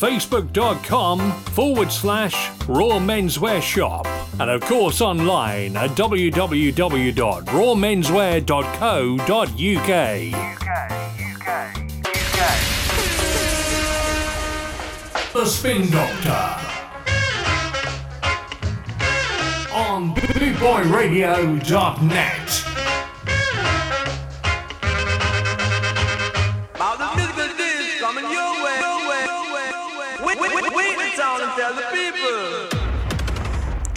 facebook.com forward slash raw menswear shop and of course online at www.rawmenswear.co.uk. uk The Spin Doctor on bootboyradio.net.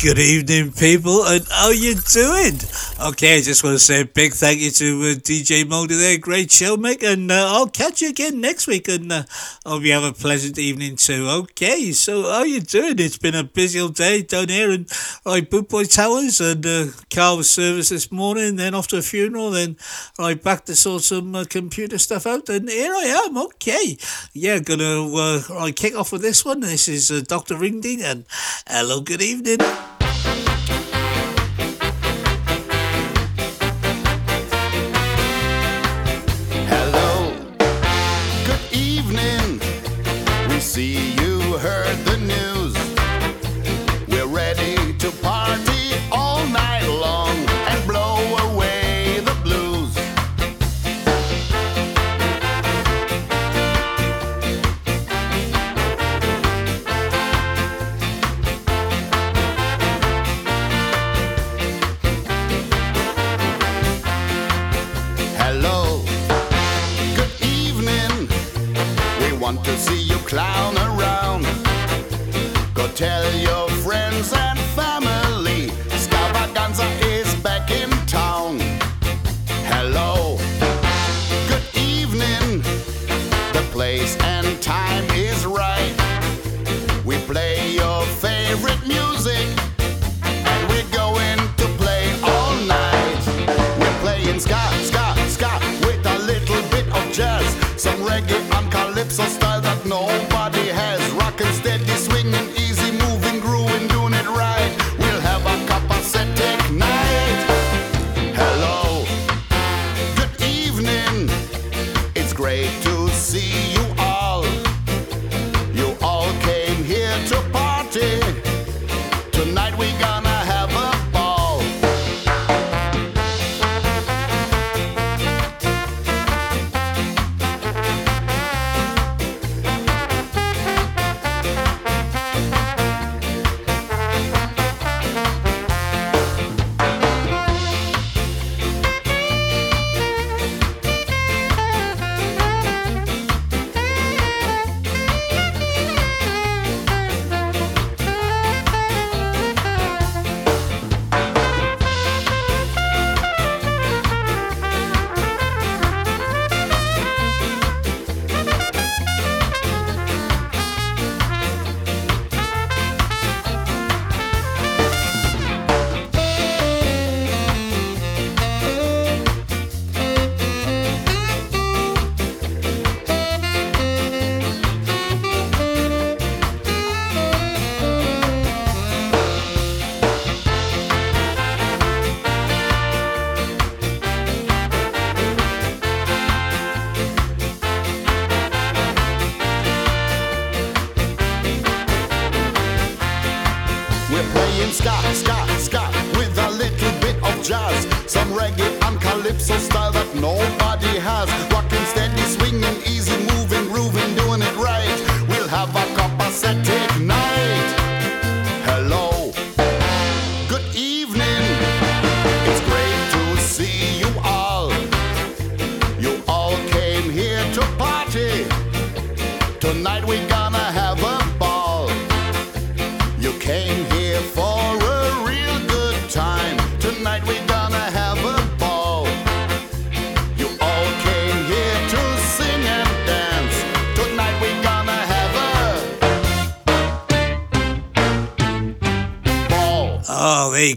Good evening, people, and how you doing? Okay, I just want to say a big thank you to uh, DJ Moldy there. Great show, mate, and uh, I'll catch you again next week, and uh, hope you have a pleasant evening too. Okay, so how you doing? It's been a busy old day down here in right Boot Boy Towers, and uh, car was service this morning, then off to a funeral, then right back to sort some uh, computer stuff out, and here I am. Okay, yeah, gonna uh, right kick off with this one. This is uh, Doctor Ringding, and hello, good evening.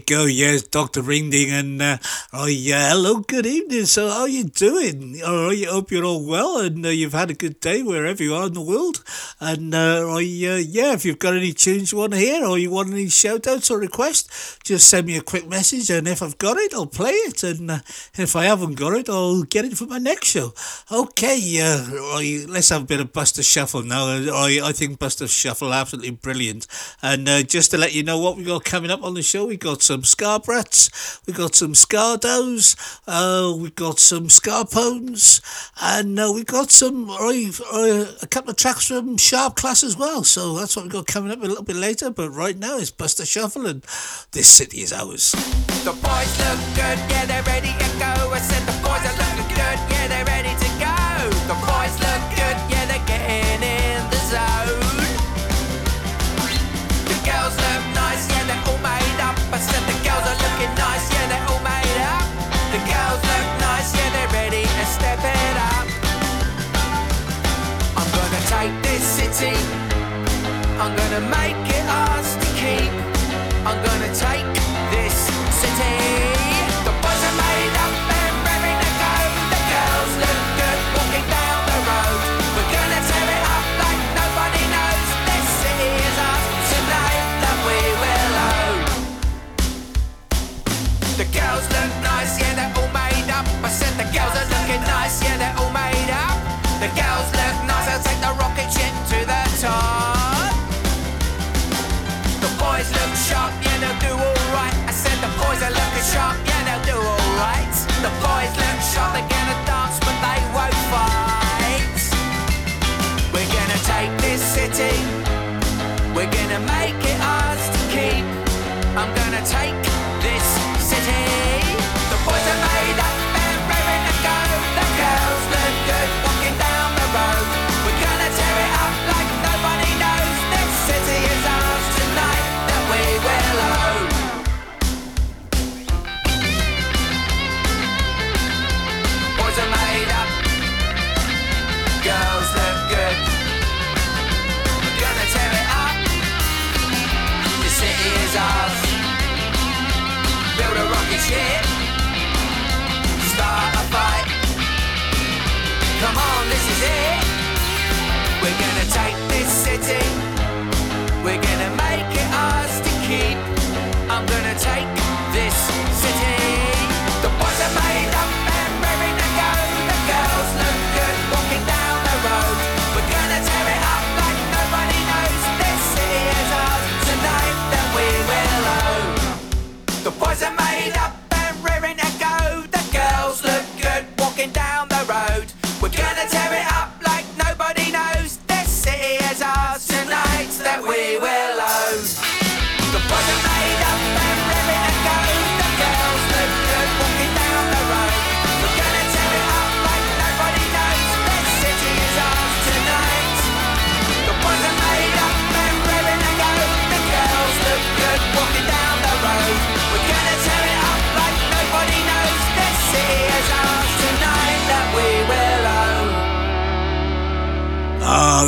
Oh, there Yes, Dr. Ringding. And, uh, oh, yeah, hello, good evening. So, how are you doing? Oh, I hope you're all well and uh, you've had a good day wherever you are in the world. And, uh, I, uh, yeah, if you've got any tunes you want to hear or you want any shout outs or requests, just send me a quick message. And if I've got it, I'll play it. And uh, if I haven't got it, I'll get it for my next show. Okay, uh, let's have a bit of Buster Shuffle now. I, I think Buster Shuffle absolutely brilliant. And uh, just to let you know what we got coming up on the show, we got some Scarbrats, we got some Scardos, uh, we got some Scarpones, and uh, we got some uh, a couple of tracks from Sharp Class as well. So that's what we've got coming up a little bit later. But right now it's Buster Shuffle, and this city is ours. The boys look good, yeah, they're ready to go. I said the boys are looking good, yeah, they're ready city. I'm gonna make it ours to keep. I'm gonna take this city. Gonna take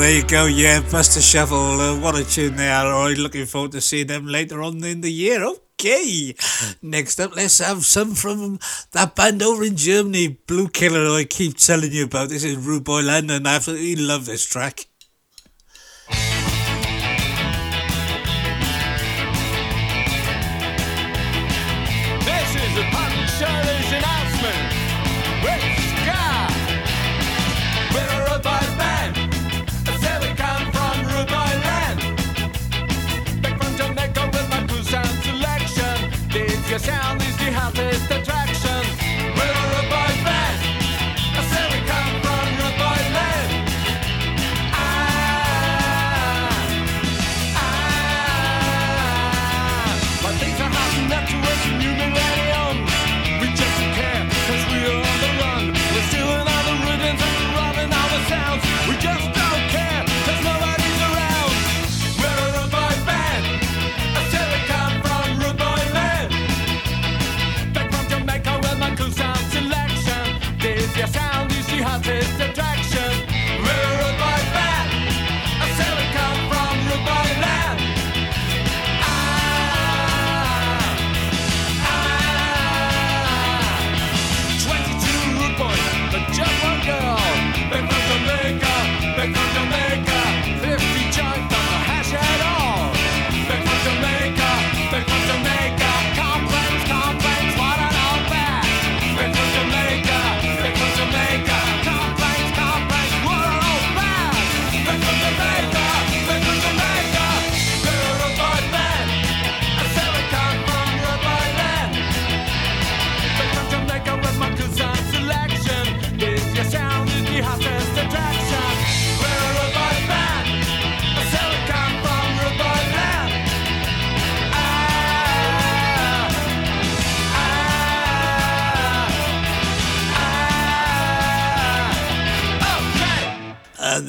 there you go. Yeah, Buster Shuffle. Uh, what a tune they are. Right, looking forward to seeing them later on in the year. Okay. Next up, let's have some from that band over in Germany, Blue Killer, I keep telling you about. This is Rude Boy Land, and I absolutely love this track.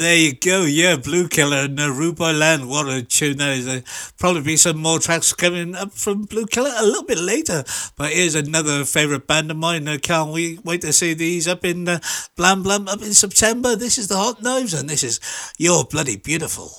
There you go. Yeah, Blue Killer and uh, Rude Land. What a tune that is. Uh, probably be some more tracks coming up from Blue Killer a little bit later. But here's another favourite band of mine. Uh, can't we wait to see these up in uh, Blam Blam up in September? This is the Hot Knives and this is You're Bloody Beautiful.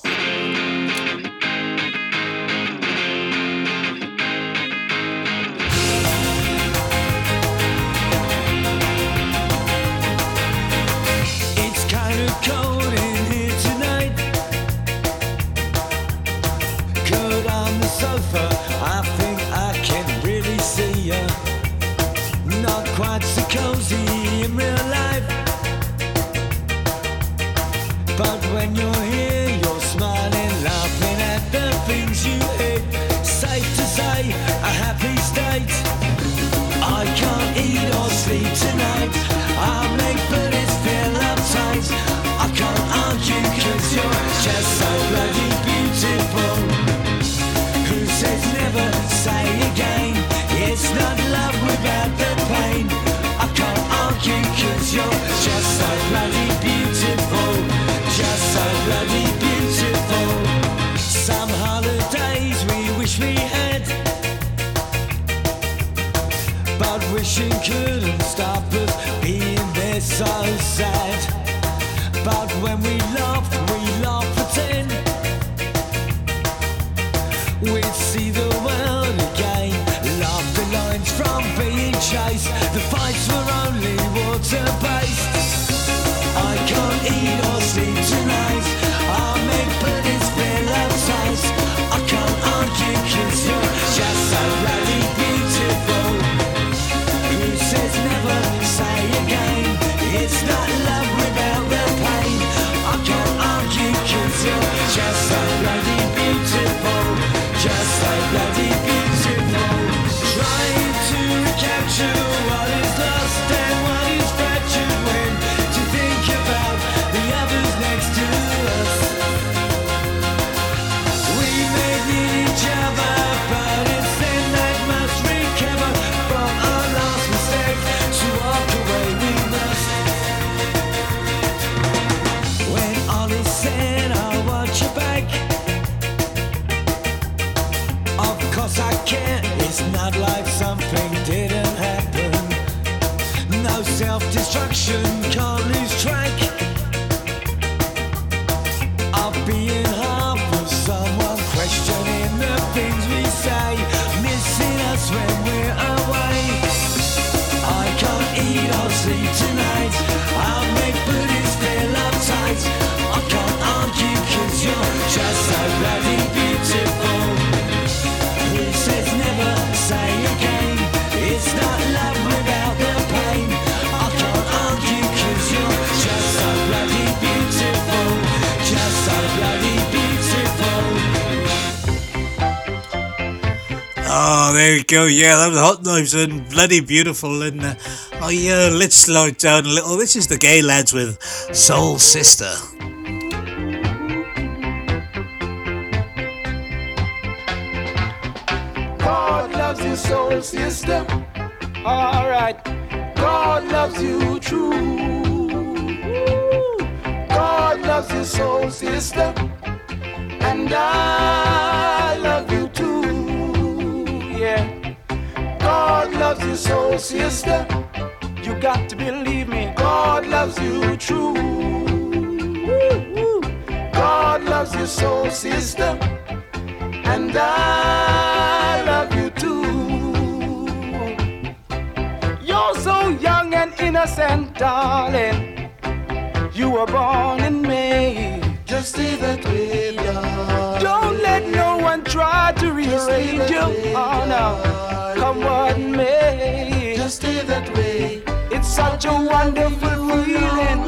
There Oh, there we go. Yeah, that was Hot Knives and bloody beautiful. And uh, oh yeah, let's slow it down a little. This is the Gaylads with Soul Sister. God loves you, soul sister. Alright. God loves you true. God loves you, soul sister. And I loves you, soul sister. You got to believe me. God loves you true. God loves you, soul sister and I love you too. You're so young and innocent, darling. You were born in May. Just stay that way, darling. Don't let no one try to restrain you. Oh no, come what may. Just stay that way. It's such a wonderful feeling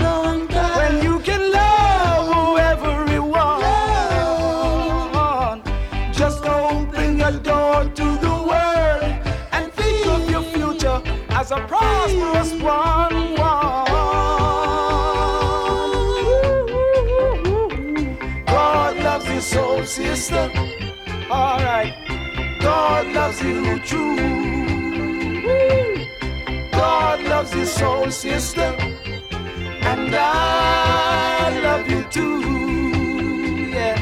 when you can love whoever you want. Just open your door to the world and think of your future as a prosperous one. God loves you, soul sister. Loves you true. God loves you, soul sister. and I love you too. Yeah.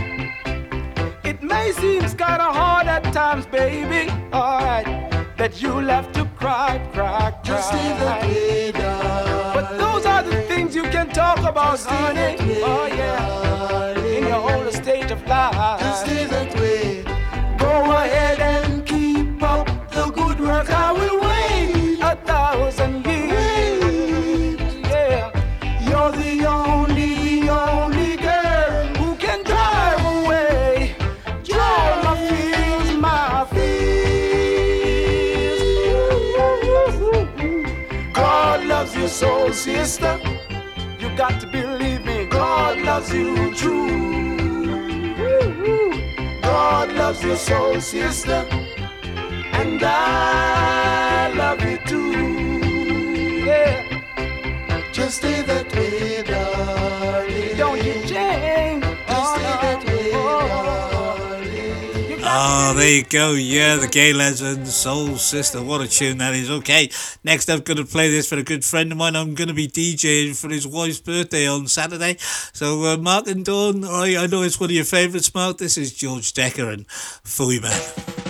It may seem kinda hard at times, baby. Alright, that you'll have to cry, cry, cry. Just leave the way. But those are the things you can talk about, honey. Oh yeah, in your whole state of life. Sister. You got to believe me. God loves you true. God loves you so, sister. And I love you too. Yeah. Just stay that there you go. Yeah, the Gaylads, Soul Sister. What a tune that is. Okay, next I'm going to play this for a good friend of mine. I'm going to be DJing for his wife's birthday on Saturday. So, uh, Mark and Dawn, I, I know it's one of your favourites, Mark. This is George Dekker and Fooey Man.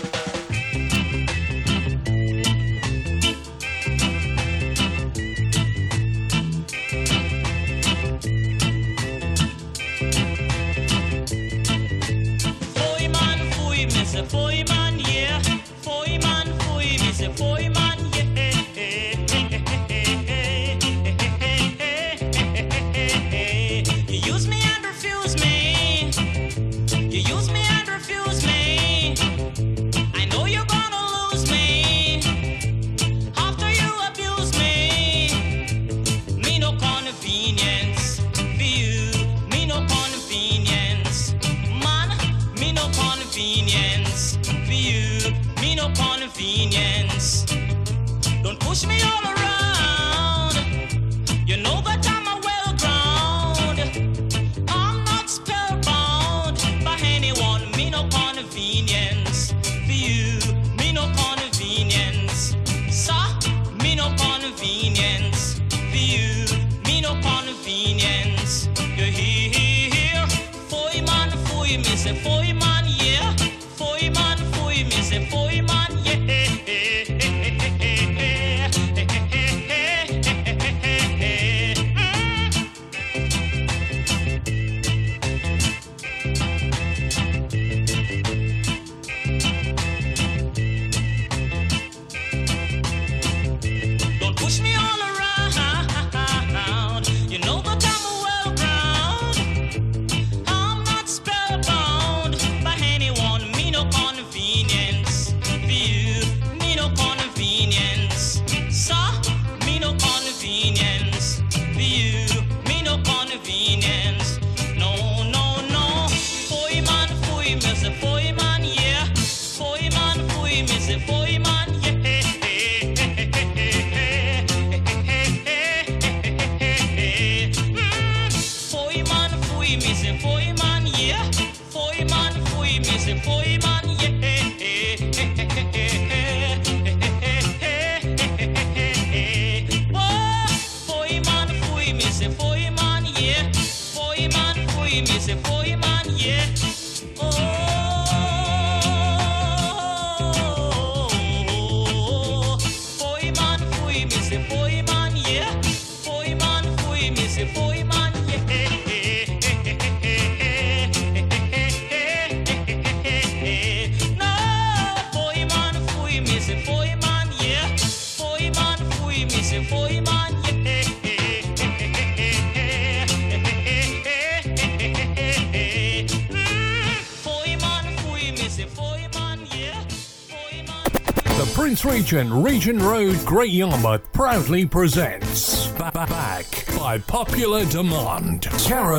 Push me all around. Regent Road Great Yarmouth proudly presents Ba- Ba- Back by popular demand.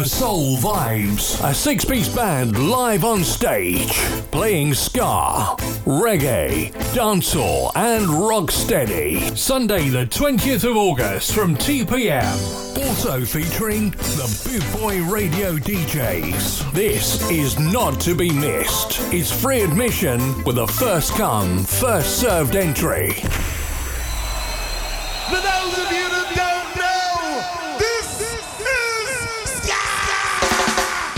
Soul Vibes, a six piece band live on stage, playing ska, reggae, dancehall, and rocksteady. Sunday, the 20th of August from 2 pm. Also featuring the Boot Boy Radio DJs. This is not to be missed. It's free admission with a first come, first served entry. For those of you that don't know, this is news!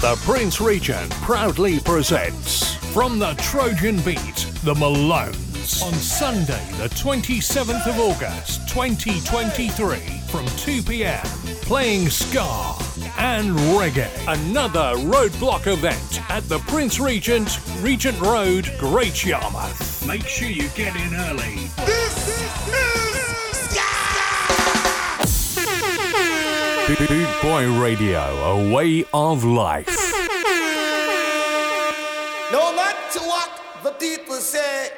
The Prince Regent proudly presents From the Trojan Beat, The Malones, on Sunday, the 27th of August, 2023, from 2 pm, playing ska and reggae. Another roadblock event at the Prince Regent, Regent Road, Great Yarmouth. Make sure you get in early. This is ska! Boot Boy Radio, a way of life. No matter what the people say,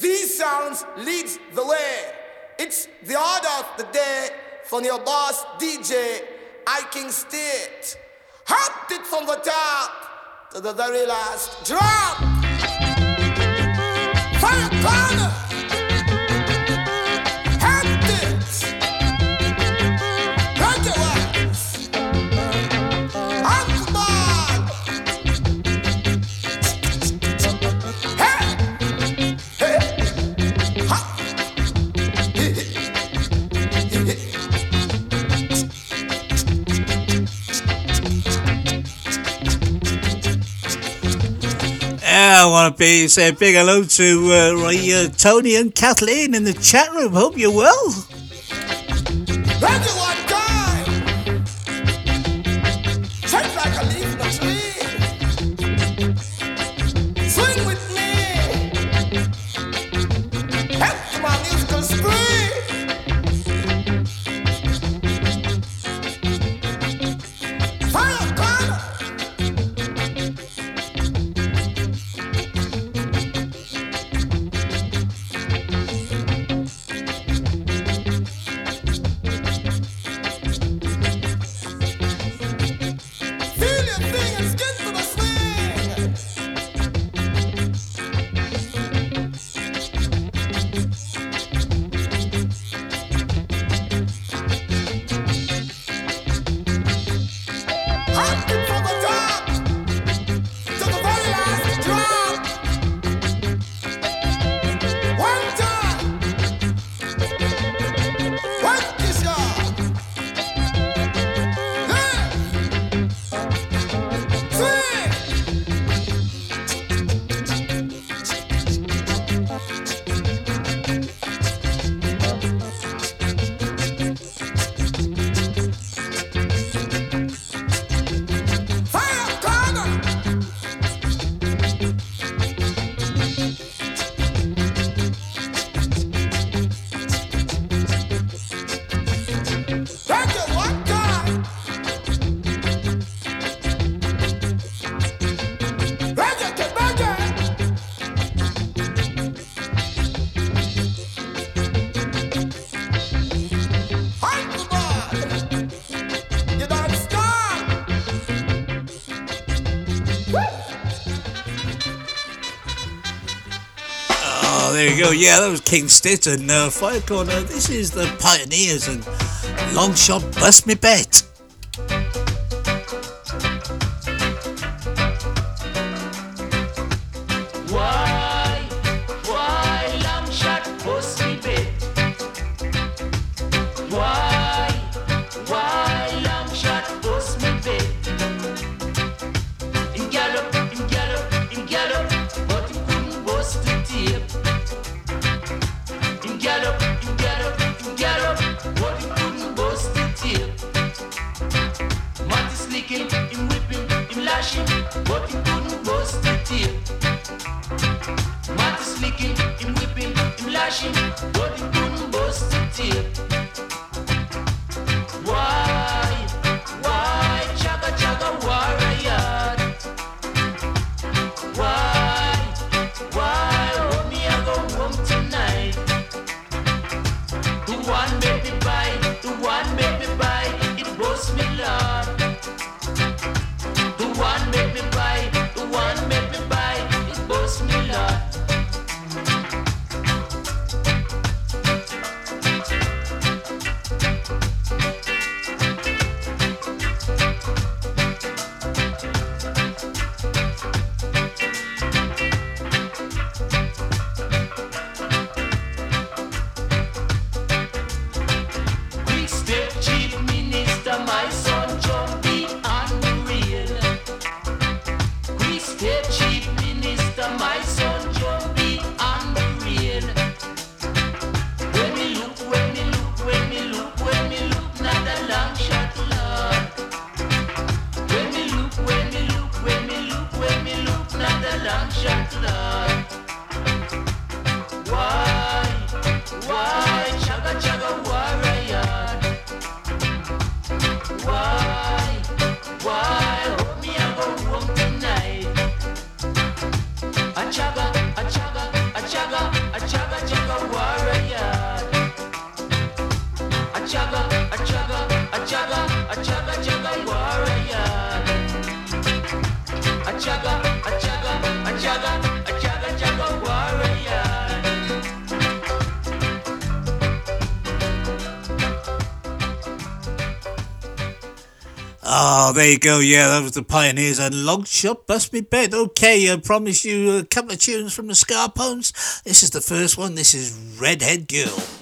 these sounds leads the way. It's the order of the day from your boss DJ, I King Stitt. Hopped it from the top to the very last drop. Fire corner. I want to be say a big hello to uh, uh, Tony and Kathleen in the chat room. Hope you're well. Go. Yeah, that was King Stitt and uh, Fire Corner. This is the Pioneers and Long Shot Bust Me Bet. Oh, there you go. Yeah, that was the Pioneers and Long Shot. Bust Me Bet. Okay, I promised you a couple of tunes from the Scarpones. This is the first one. This is Redhead Girl.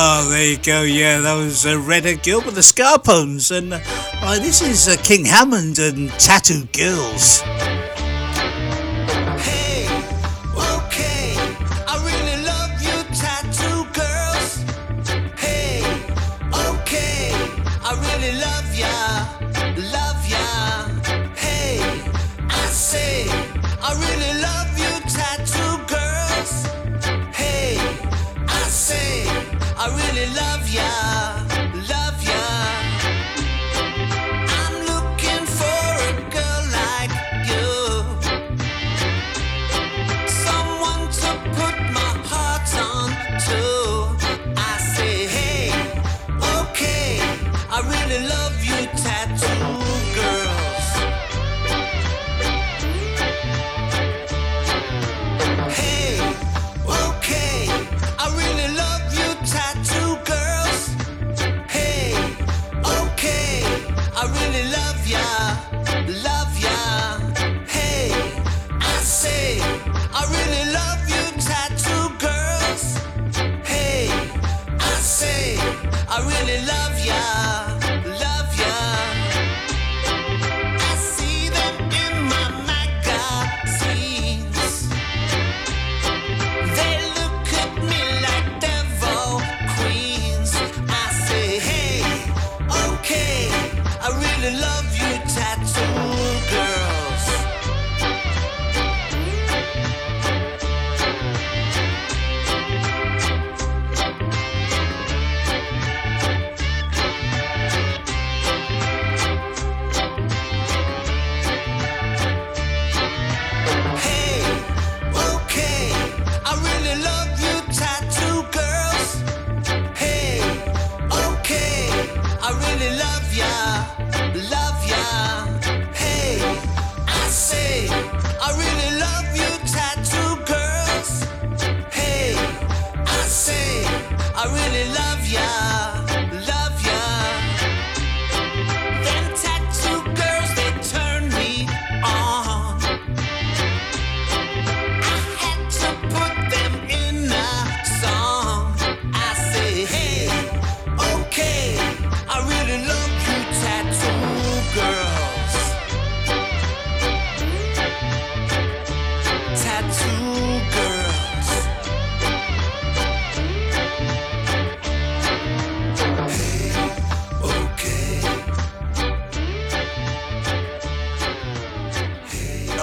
Oh, there you go. Yeah, that was uh, and Girl with the Scarpones. And uh, this is uh, King Hammond and Tattoo Girls.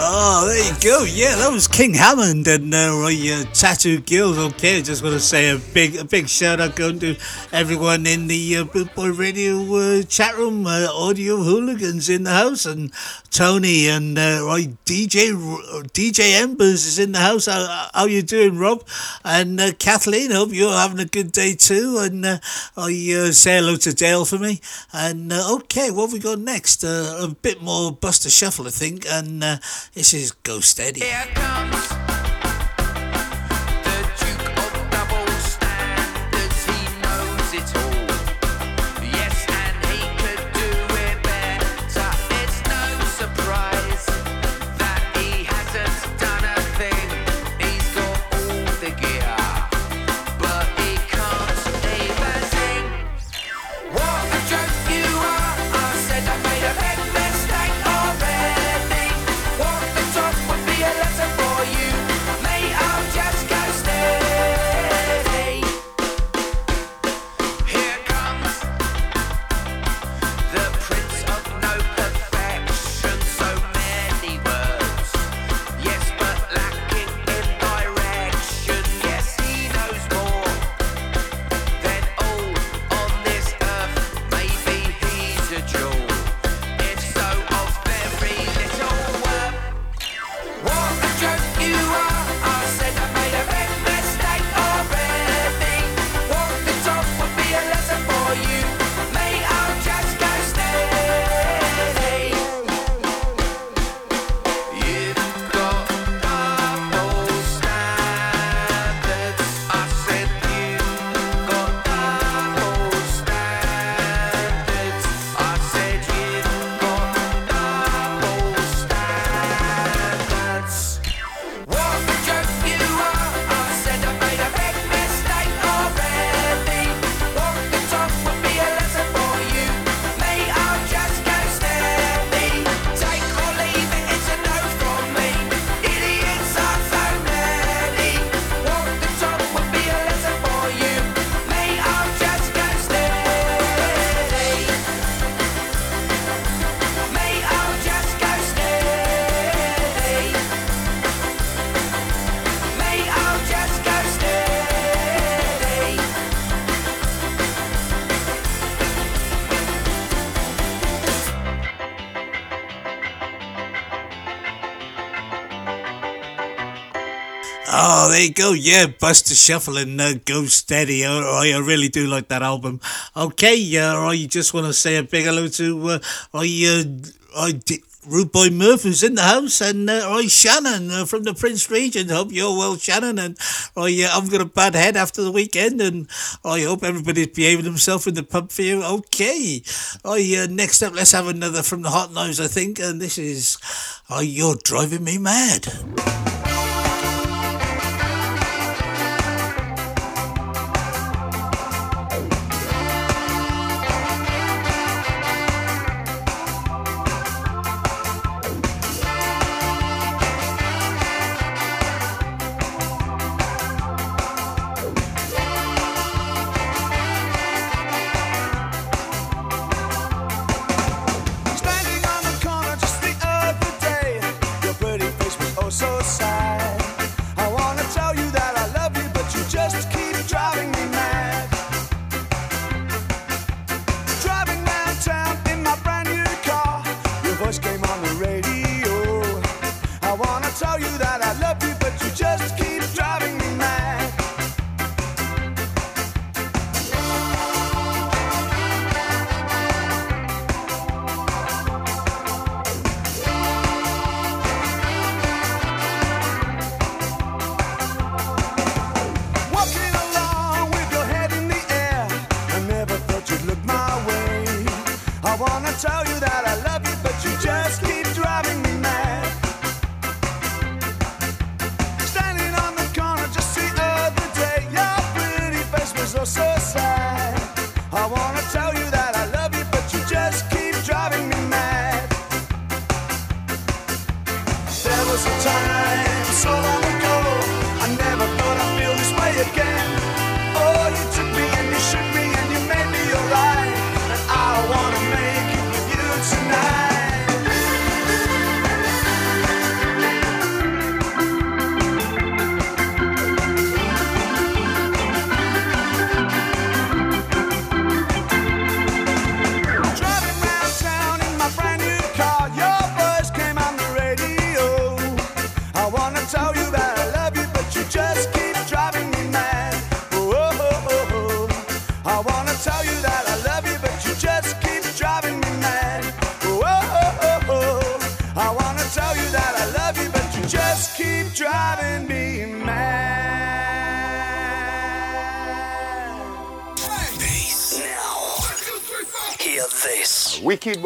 Oh, there you go. Yeah, that was King Hammond and uh, Roy, uh, Tattoo Girls. Okay, just want to say a big, a big shout out going to everyone in the uh, Boot Boy Radio uh, chat room, uh, audio hooligans in the house, and Tony and uh, Roy DJ DJ Embers is in the house. How, how you doing, Rob? And uh, Kathleen, hope you're having a good day too. And uh, I uh, say hello to Dale for me. And uh, okay, what have we got next? Uh, a bit more Buster Shuffle, I think. And this is Go Steady. You go. Yeah, Buster Shuffle and uh, Go Steady. Oh, I, I really do like that album. Okay, uh, I just want to say a big hello to uh, I, uh, I, Rude Boy Murph who's in the house and uh, I Shannon uh, from the Prince region. Hope you're well, Shannon. And I, uh, I've got a bad head after the weekend and I hope everybody's behaving themselves in the pub for you. Okay. I, uh, next up, let's have another from the Hot Nose, I think. And this is, oh, You're Driving Me Mad.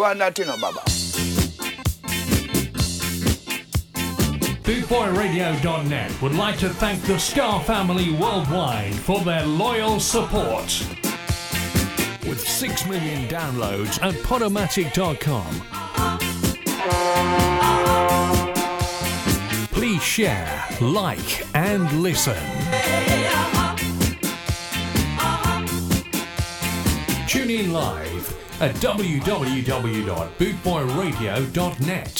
on that, Baba. BootboyRadio.net would like to thank the Ska family worldwide for their loyal support. With 6 million downloads at Podomatic.com. Please share, like, and listen. Tune in live at www.bootboyradio.net.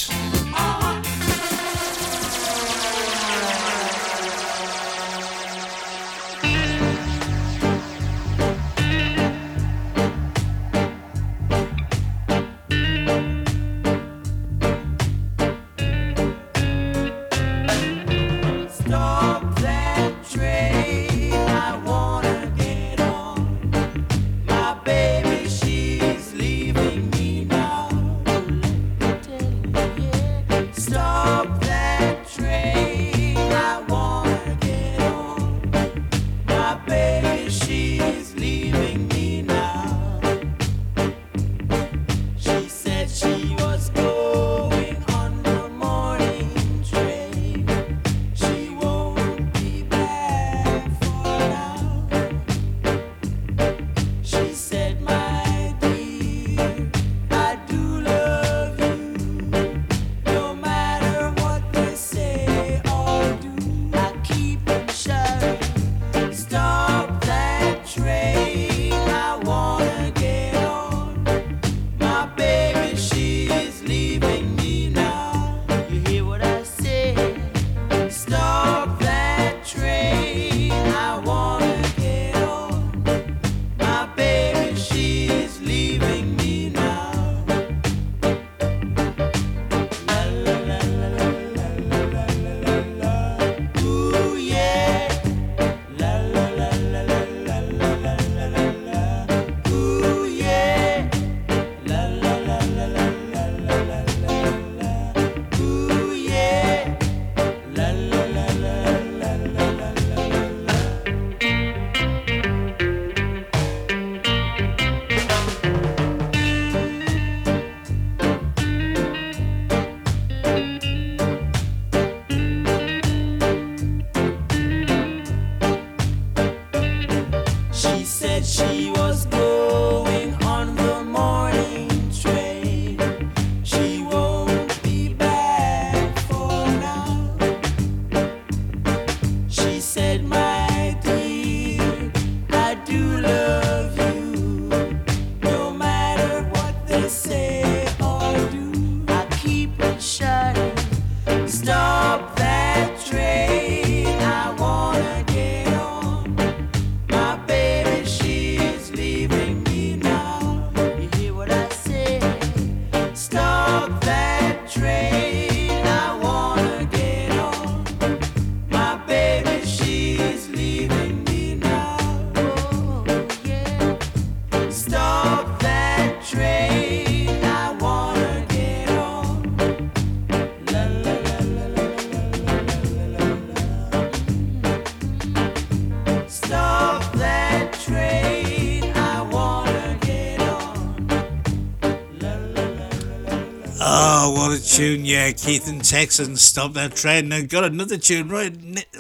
tune, yeah, Keith and Texan, stopped that trend and got another tune right,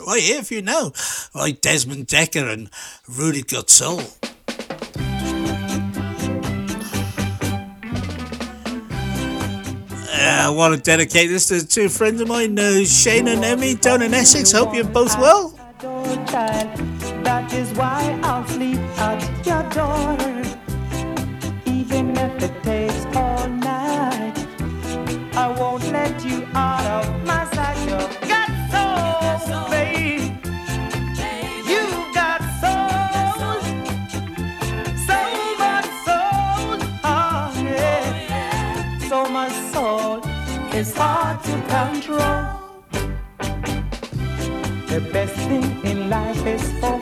right here if you know, by Desmond Dekker and Rudy Got uh, I want to dedicate this to two friends of mine, uh, Shane and Emmy, down in Essex. Hope you're both well. best thing in life is for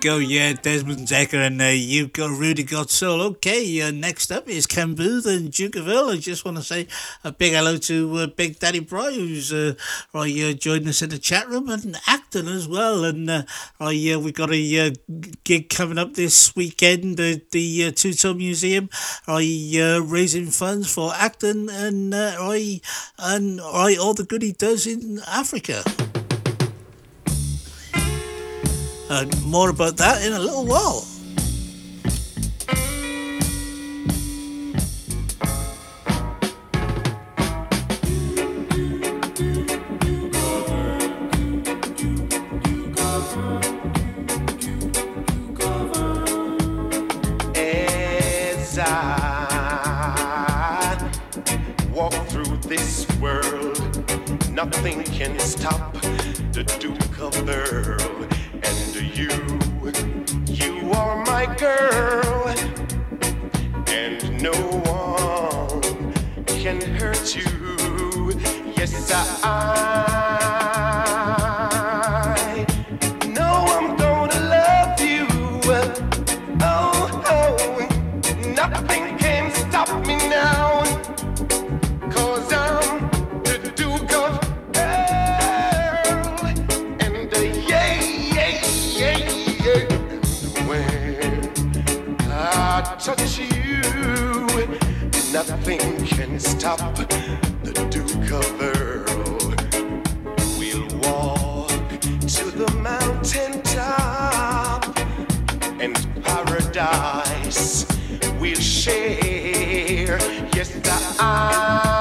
go. Yeah, Desmond Dekker and uh, you've got Rudy Got Soul. Okay, uh, next up is Ken Boothe and Duke of Earl. I just want to say a big hello to uh, Big Daddy Bry, who's uh, right, uh, us in the chat room, and Acton as well. And uh, right, yeah, we've got a uh, gig coming up this weekend at the uh, Museum. I uh, raising funds for Acton and uh, I and I all the good he does in Africa. And more about that in a little while. As I walk through this world, nothing can stop the Duke of Earl. Girl, and no one can hurt you. Yes, I touch you, nothing can stop the Duke of Earl. We'll walk to the mountain top and paradise we'll share. Yes, I. Oh,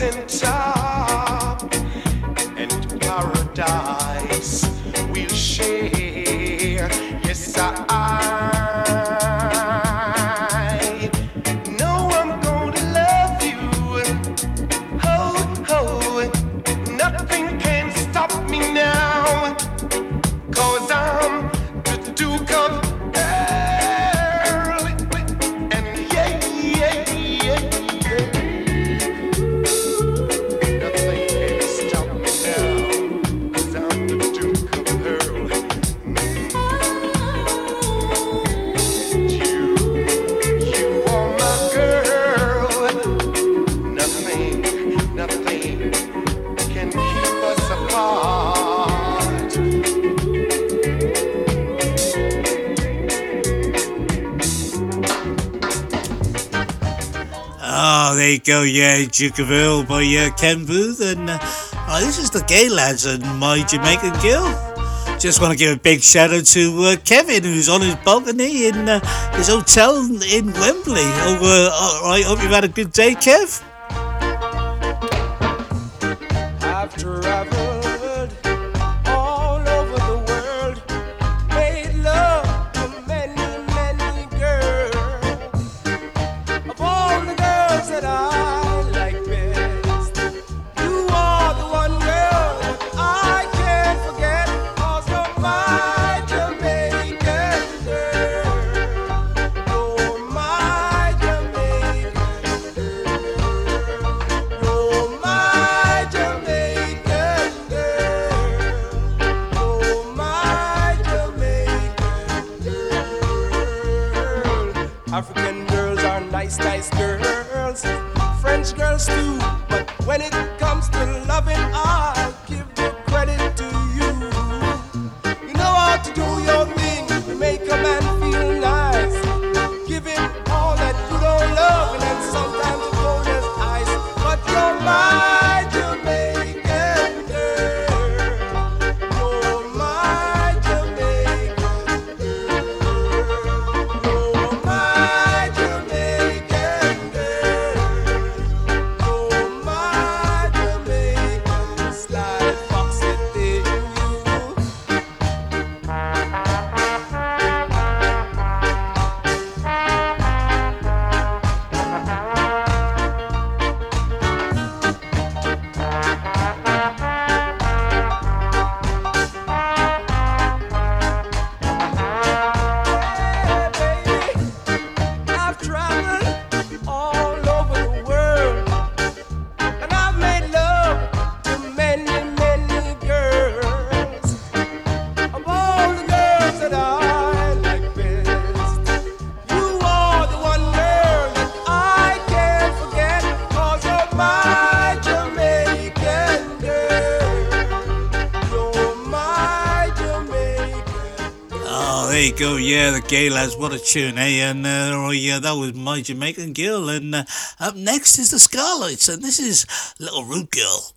mountain top go, yeah, Duke of Earl by uh, Ken Boothe, and uh, oh, this is the Gaylads and my Jamaican Girl. Just want to give a big shout out to uh, Kevin, who's on his balcony in uh, his hotel in Wembley. Oh, uh, all right, hope you've had a good day, Kev. go, yeah, the Gaylads, what a tune, eh? And uh, oh, yeah, that was my Jamaican girl. And uh, up next is the Scarlets, and this is Little Root Girl.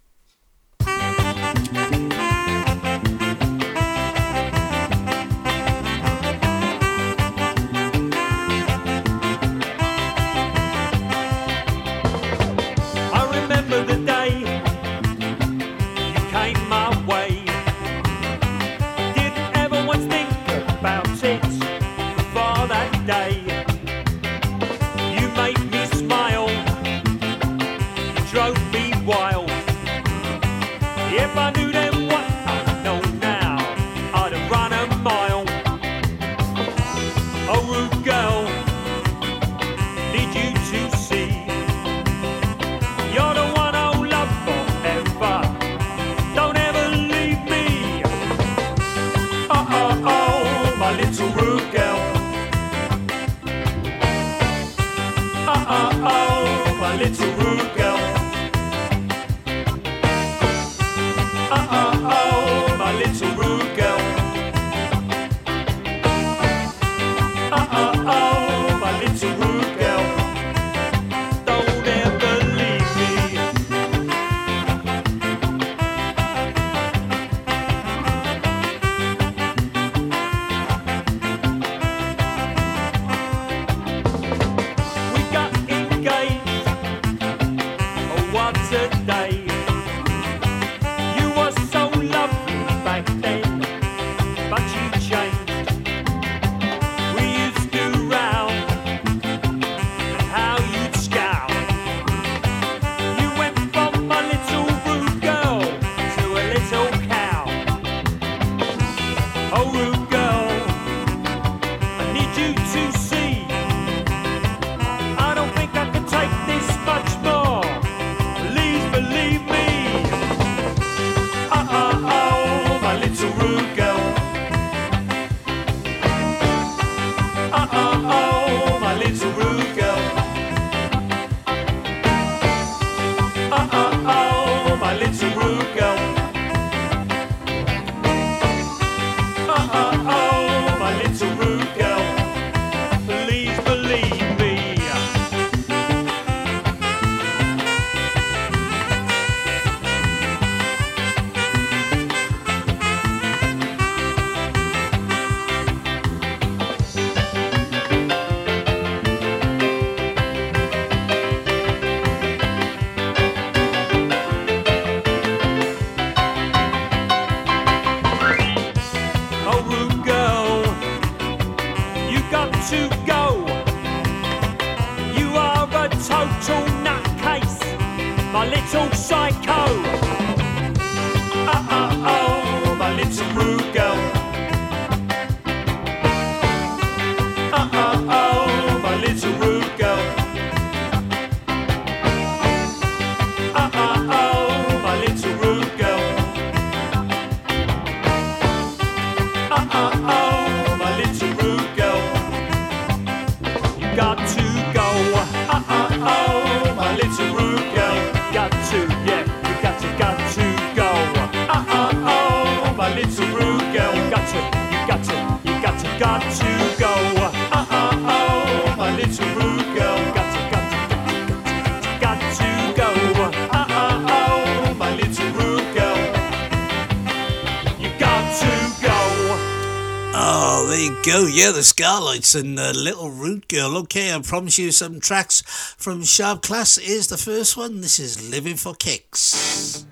the Scarlights and uh, Little Root Girl. Okay, I promise you some tracks from Sharp Class. Here's the first one. This is Living for Kicks.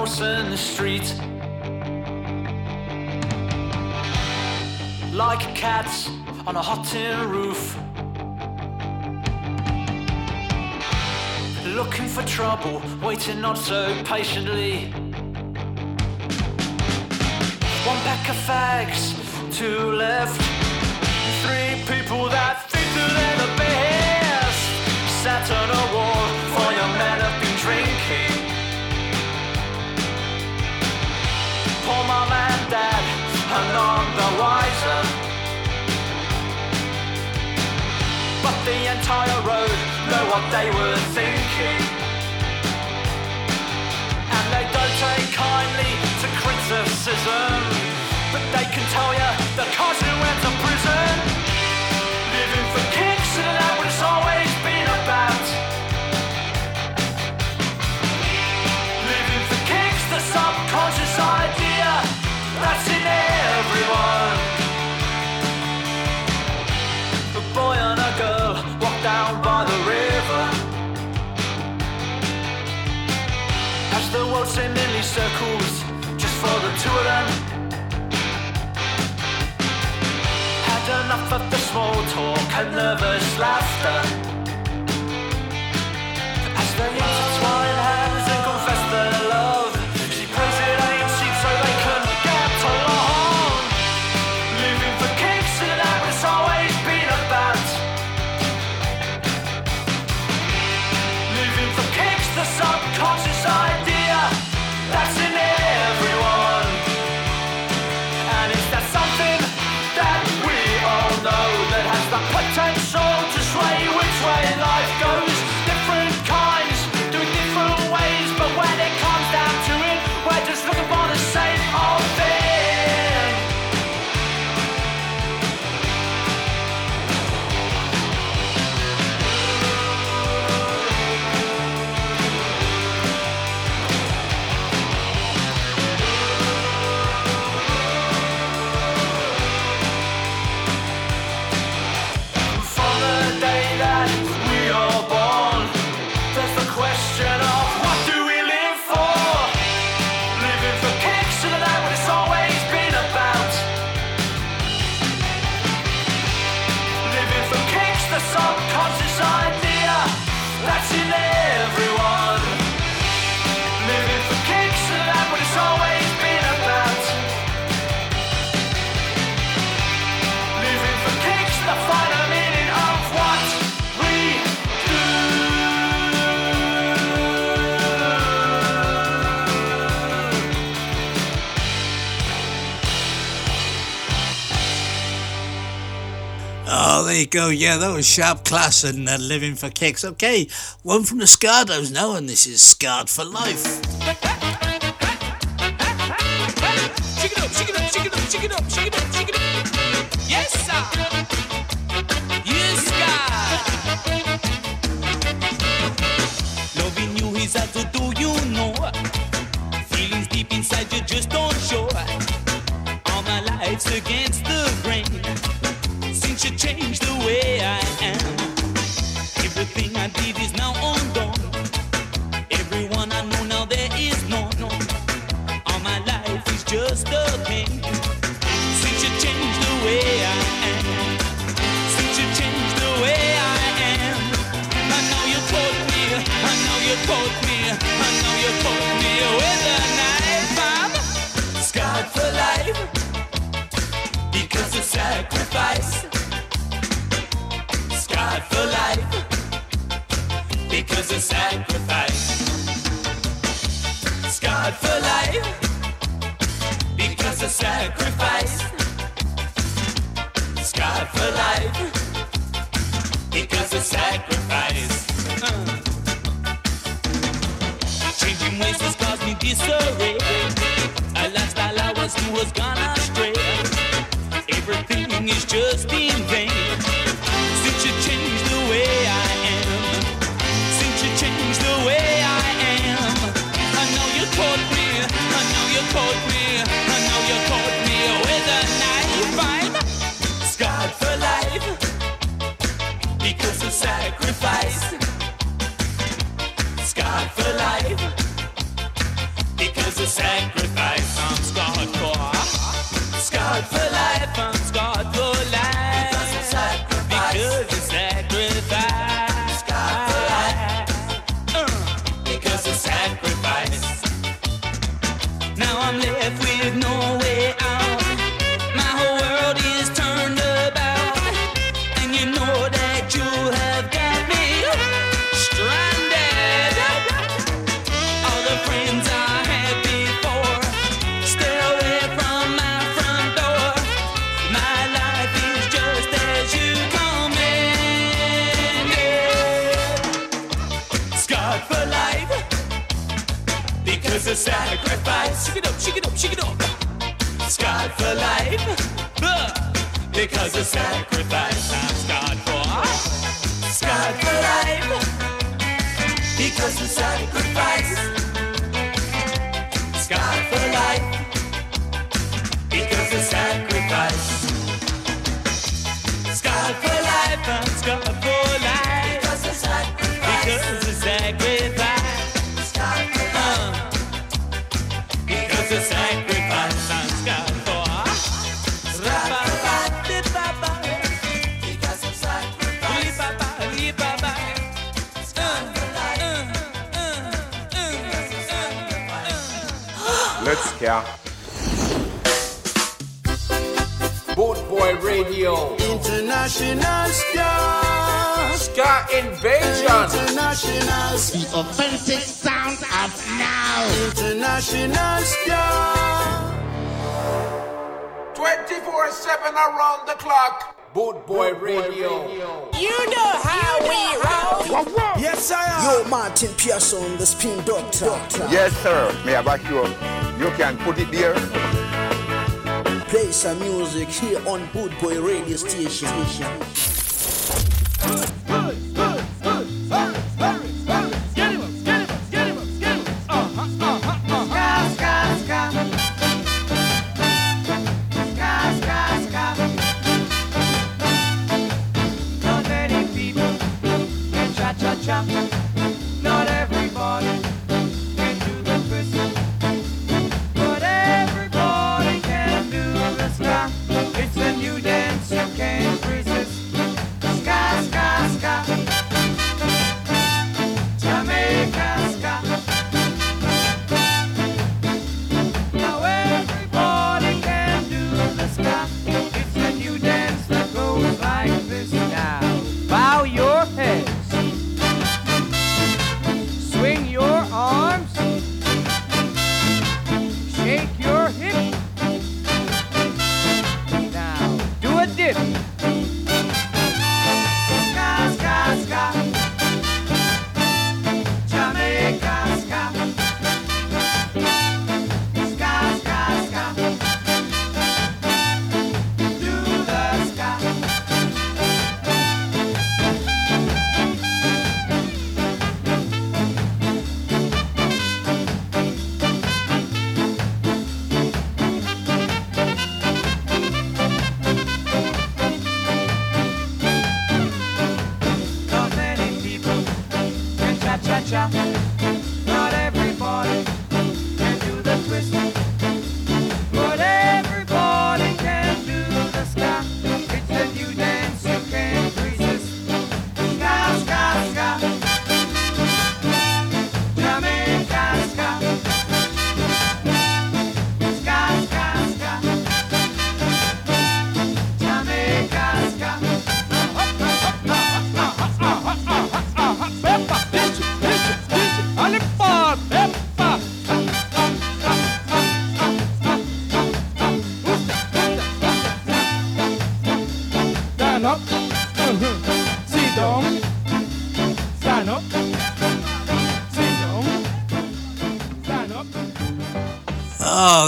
house in the street. Like cats on a hot tin roof. Looking for trouble, waiting not so patiently. One pack of fags, two left, three people entire road know what they were thinking. And they don't take kindly to criticism, but they can tell you the cause who went to prison. small talk and nervous laughter. you go. Yeah, that was sharp class and uh, living for kicks. Okay, one from the Scardos now, and this is Scarred for Life. Shake it up, shake it up, shake it up, shake it up, shake it up, shake it up. Yes, sir. Doctor. Yes, sir. May I back you up? You can put it there. Play some music here on Boot Boy Radio Station.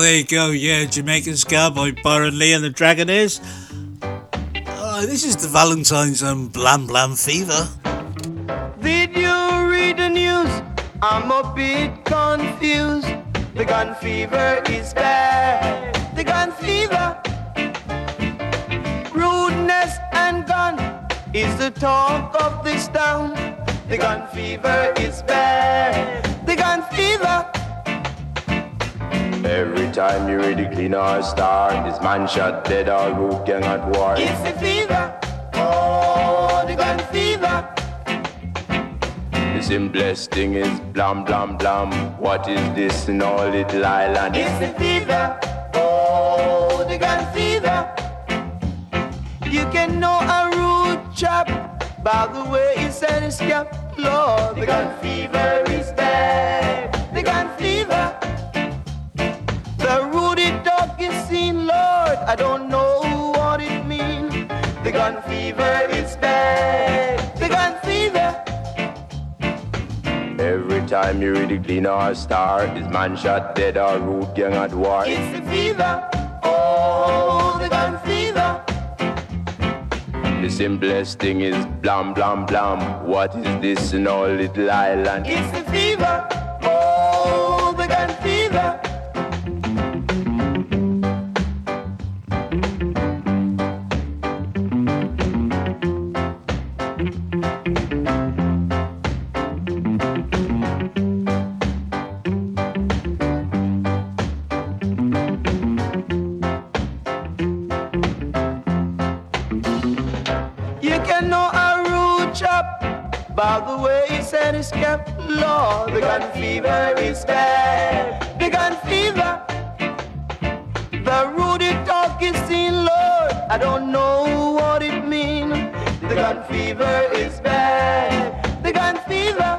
There you go. Yeah, Jamaican Ska by Byron Lee and the Dragonaires. Uh, this is the Valentine's and Blam Blam Fever. Man shot dead or root gang at war. It's the fever. Oh, the gun fever. The simplest thing is blam blam blam. What is this in all little island? It's the fever. Oh, the gun fever. You can know a rude chap by the way he said his cap. Lord, the gun fever the clean or star, this man shot dead or root gang at war. It's the fever. Oh, the gun fever. The simplest thing is blam blam blam. What is this in our little island? It's the fever. Gun fever is bad. The gun fever. The ruddy talk is seen, Lord. I don't know what it means. The gun fever is bad. The gun fever.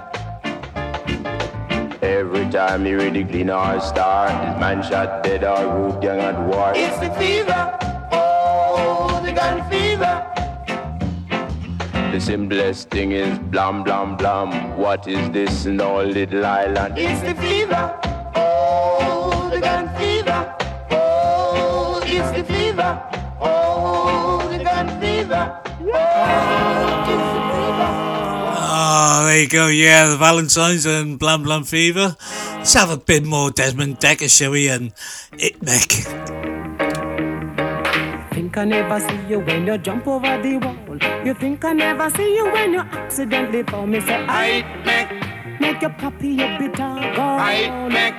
Every time you read the clean or star, man shot dead or root gang at war. It's the fever. Simplest thing is blam blam blam. What is this in all little island? It's the fever. Oh, the gun fever. Oh, it's the fever. Oh, the gun fever. Oh, it's the fever. Oh, there you go. Yeah, the Valentine's and Blam Blam Fever. Let's have a bit more Desmond Dekker, shall we? And it Mek. Think I never see you when you jump over the wall. You think I never see you when you accidentally fall. Me say I make make your puppy a bitter gall. I make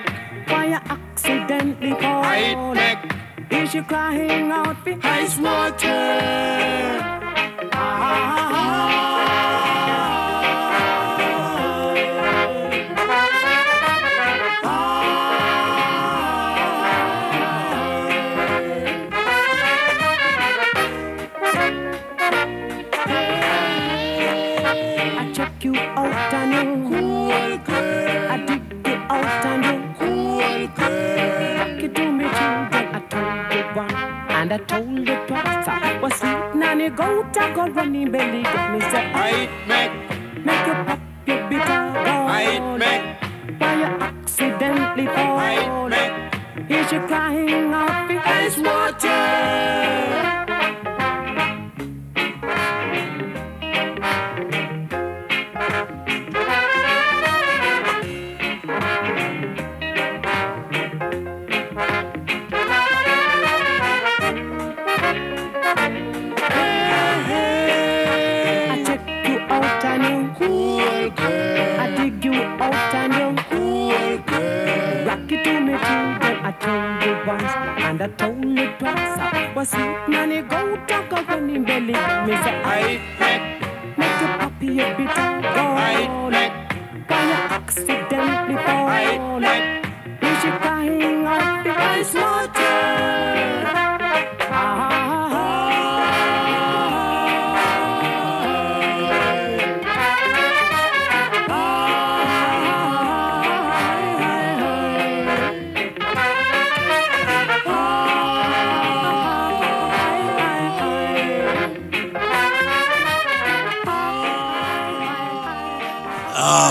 why you accidentally fall. I make is she crying out for ice water? I and I told you twice. I was sweet nanny goat. I go running belly. Get me say oh, I make make you pop your bitter gold. I make why you accidentally fall. I make is she crying out ice water? And I told you twice. I was sweet nanny go talk on him belly. Me say I make make your puppy a bit go. I make why you accidentally fall. I make is she crying out the ice water?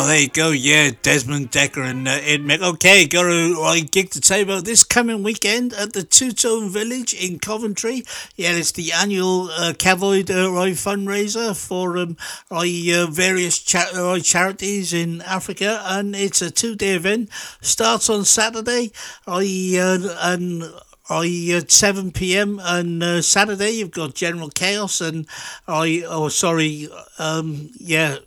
Oh, there you go. Yeah, Desmond Dekker and uh, It Mek. Okay, got a right gig to tell you about this coming weekend at the Two Tone Village in Coventry. Yeah, it's the annual uh, Cavoid uh, right, fundraiser for um, right, uh, various cha- right, charities in Africa, and it's a two-day event. Starts on Saturday, I uh, and I at seven p.m. on uh, Saturday you've got General Chaos and I oh sorry um yeah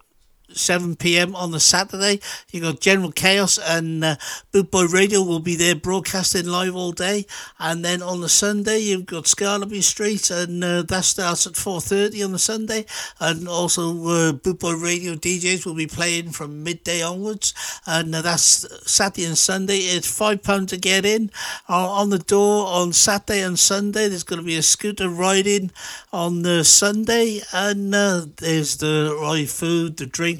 7 p.m. on the Saturday. You got General Chaos and uh, Boot Boy Radio will be there broadcasting live all day. And then on the Sunday, you've got Scarnaby Street, and uh, that starts at 4:30 on the Sunday. And also, uh, Boot Boy Radio DJs will be playing from midday onwards. And uh, that's Saturday and Sunday. It's five pound to get in. Uh, on the door on Saturday and Sunday, there's going to be a scooter riding on the Sunday, and uh, there's the right food, the drink.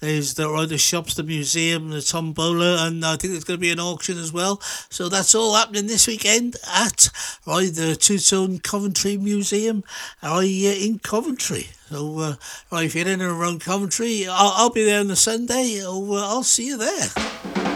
There's the right the shops, the museum, the tombola, and I think there's going to be an auction as well. So that's all happening this weekend at right the Two Tone Coventry Museum, right uh, in Coventry. So uh, right, if you're in and around Coventry, I'll, I'll be there on the Sunday. Uh, I'll see you there.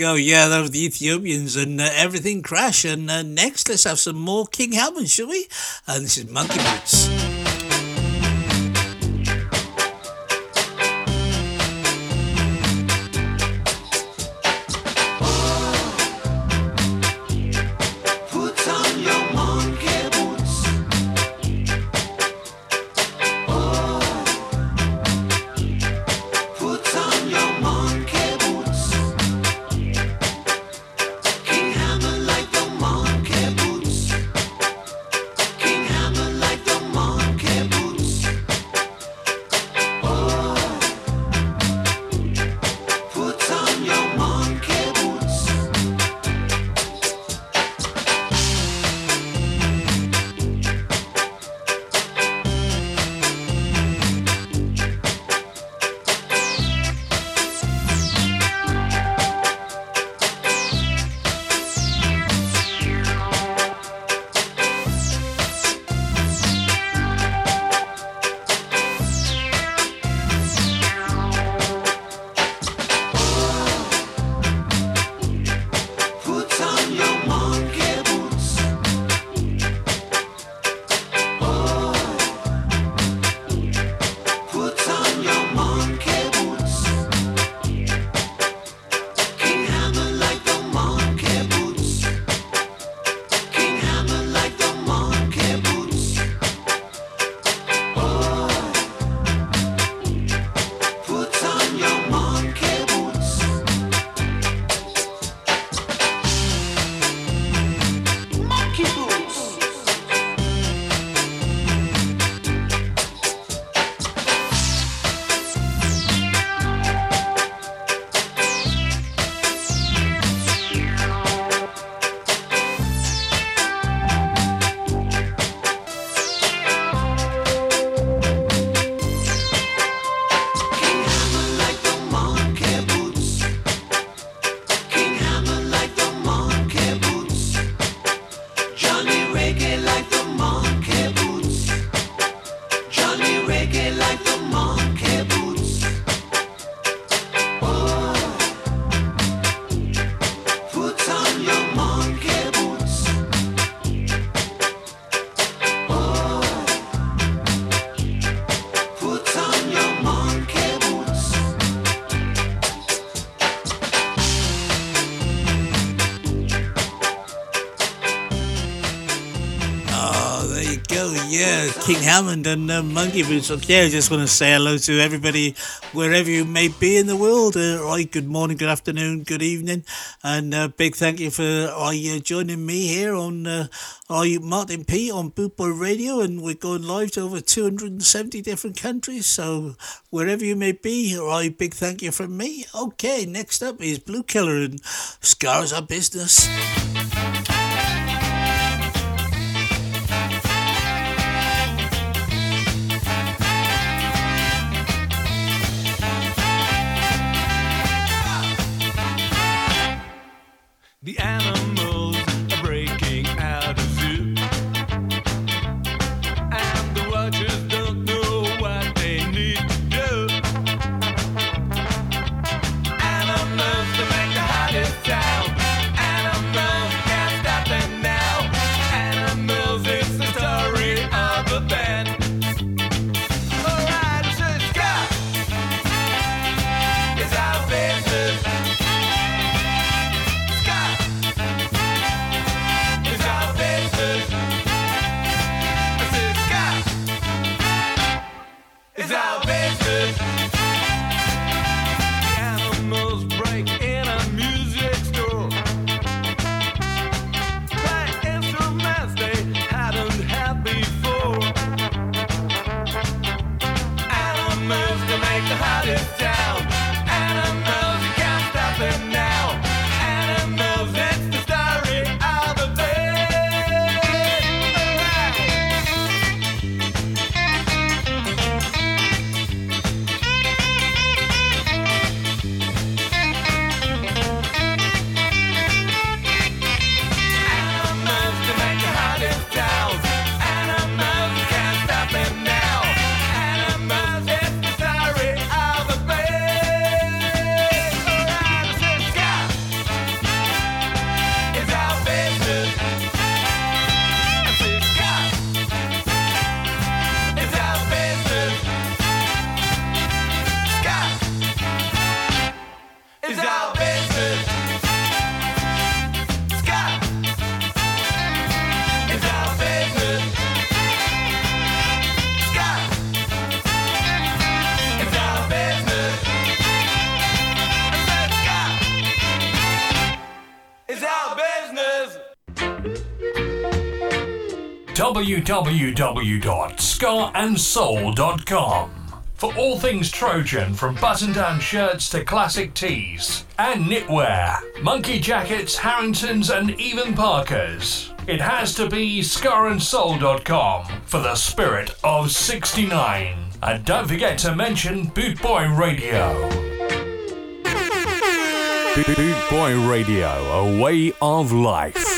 Go. Yeah, that was the Ethiopians and uh, everything crash. And uh, next, let's have some more King Hammond, shall we? And this is Monkey Boots. Yeah, King Hammond and uh, Monkey Boots. I just want to say hello to everybody wherever you may be in the world. Uh, right, good morning, good afternoon, good evening, and uh, big thank you for uh, joining me here on uh, Martin P on Boot Boy Radio, and we're going live to over 270 different countries. So wherever you may be, right, big thank you from me. Okay, next up is Bluekilla and Scars Are Business. www.skaandsoul.com for all things Trojan from button down shirts to classic tees and knitwear, monkey jackets, Harringtons, and even Parkers. It has to be skaandsoul.com for the spirit of 69. And don't forget to mention Boot Boy Radio. Boot Boy Radio, a way of life.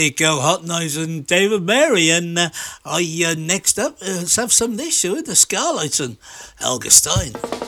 There you go, Hot Knives and David Mary. And uh, I uh, next up, uh, let's have some this, show with The Scarlights and Helga Stein.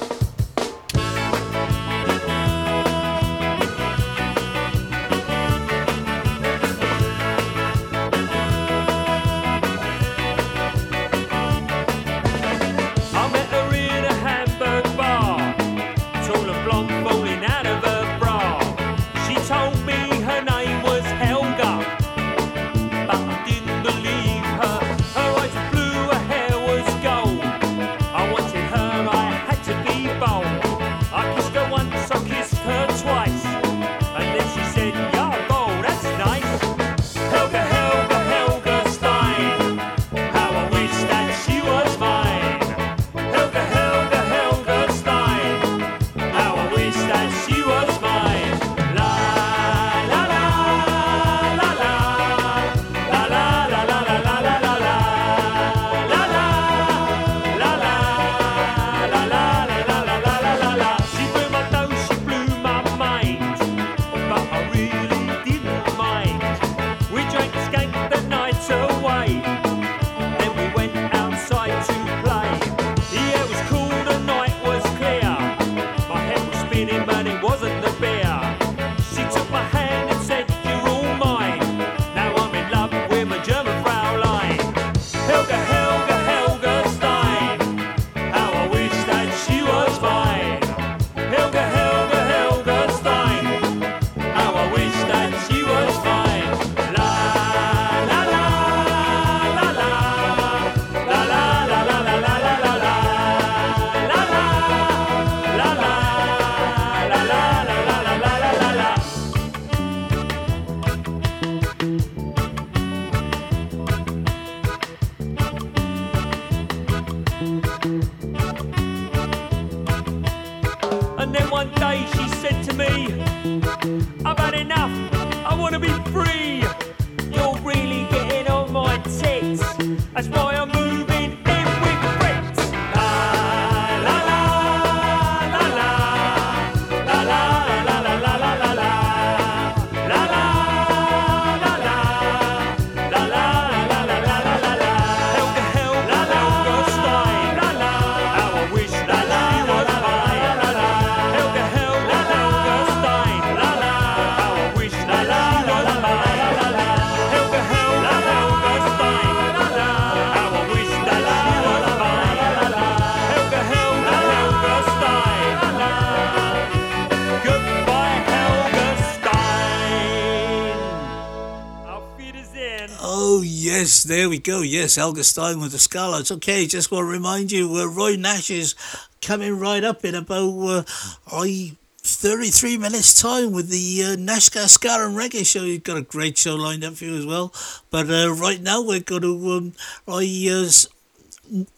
there we go. Yes, Elga Stein with the Scarlets. Okay, just want to remind you, uh, Roy Nash is coming right up in about uh, I. 33 minutes time with the uh, NASCAR Scar and Reggae show. You've got a great show lined up for you as well. But uh, right now we're going to, um, I uh,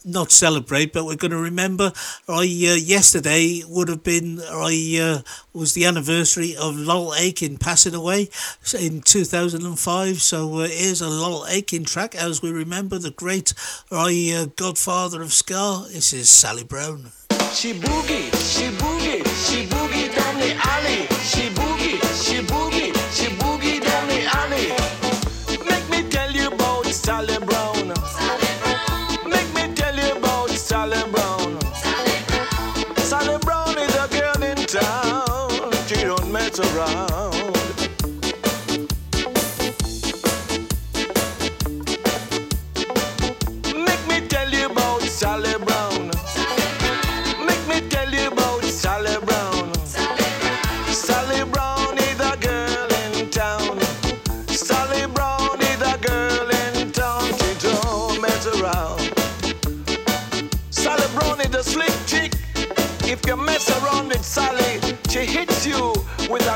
not celebrate, but we're going to remember. I uh, yesterday would have been I uh, was the anniversary of Laurel Aitken passing away in two thousand and five. So uh, here's a Laurel Aitken track as we remember the great I uh, Godfather of ska. This is Sally Brown. She boogie, she boogie, she boogie down the alley. She boogie, she boogie.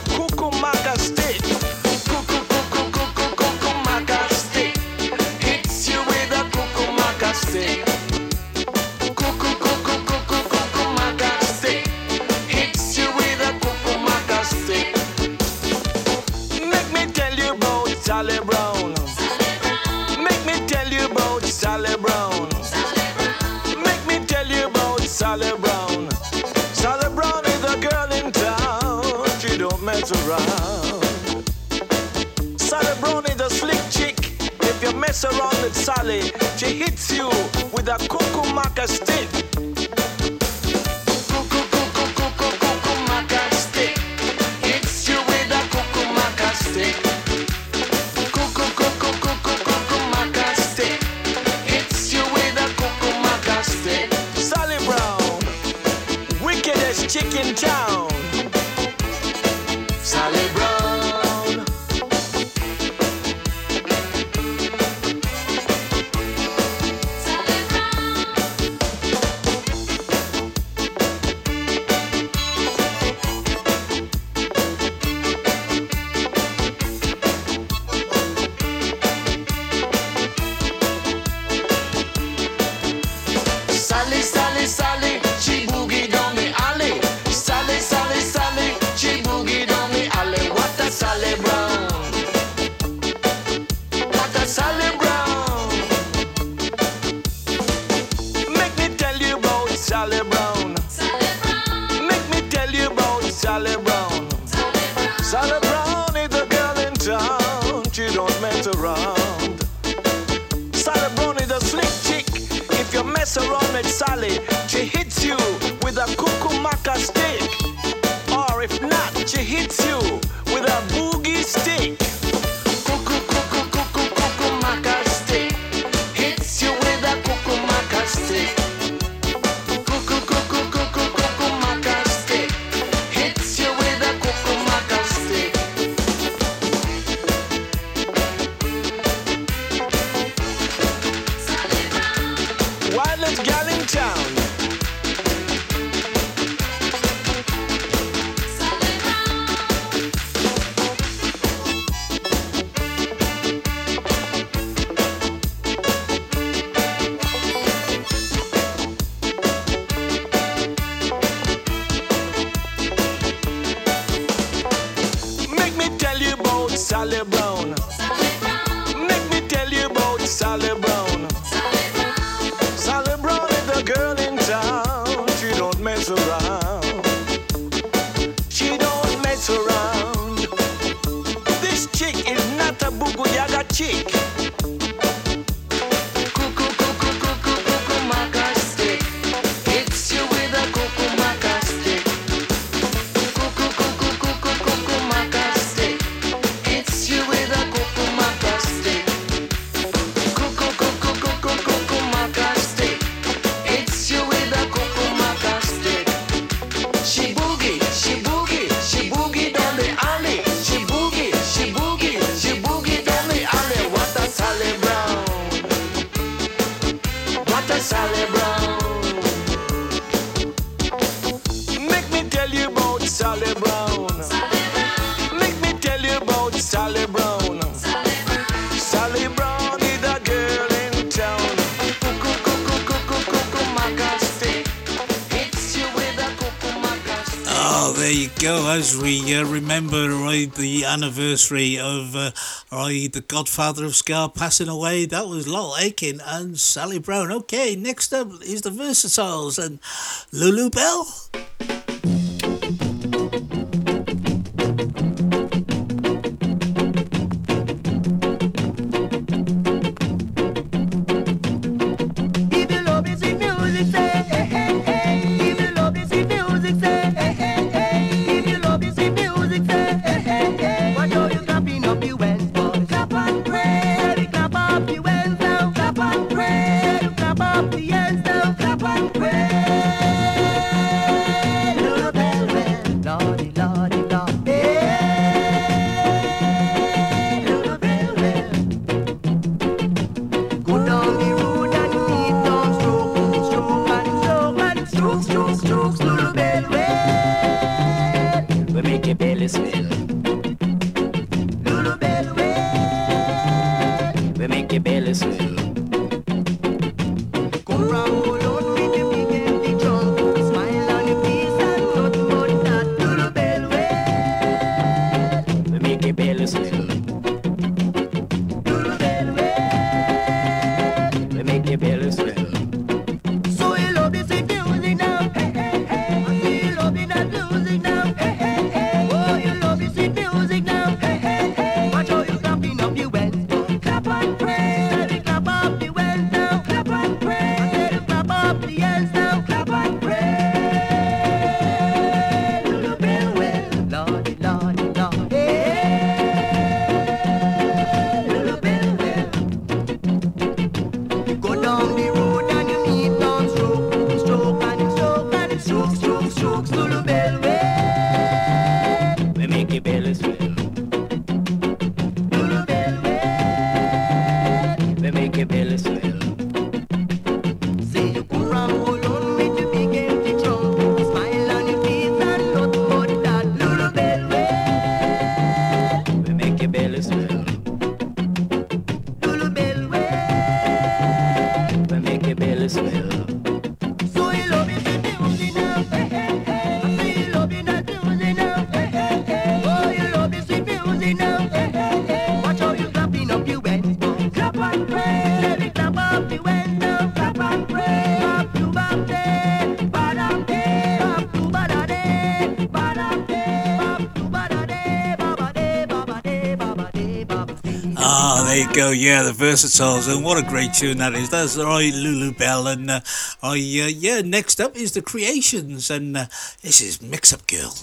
Cucu Magazine. get around. Sally Brown is a slick chick. If you mess around with Sally, she hits you with a coco macca stick. remember right the anniversary of uh, right the Godfather of Ska passing away. That was Laurel Aitken and Sally Brown. Okay, next up is the Versatiles and Lulu Bell. belly swell. Come round. Go. Yeah, the Versatiles, and what a great tune that is. That's right, Lulu Bell. And uh, I, uh, yeah, next up is the Creations, and uh, this is Mix Up Girl.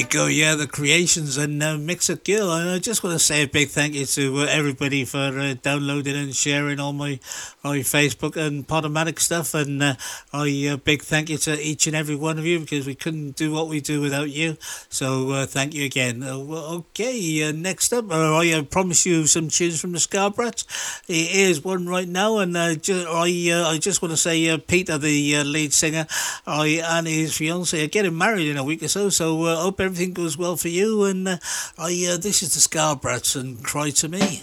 Oh, there you go. Yeah, the creations and uh, Mix It Girl. And I just want to say a big thank you to uh, everybody for uh, downloading and sharing all my, my Facebook and Podomatic stuff. And uh, I uh, big thank you to each and every one of you because we couldn't do what we do without you. So uh, thank you again. Uh, okay, uh, next up, I promise you some tunes from the Scarbrats. Here's one right now, and I I just want to say Peter, the lead singer, I and his fiance are getting married in a week or so. So uh, hope everything goes well for you. And uh, I uh, this is the Scarbrats and Cry to Me.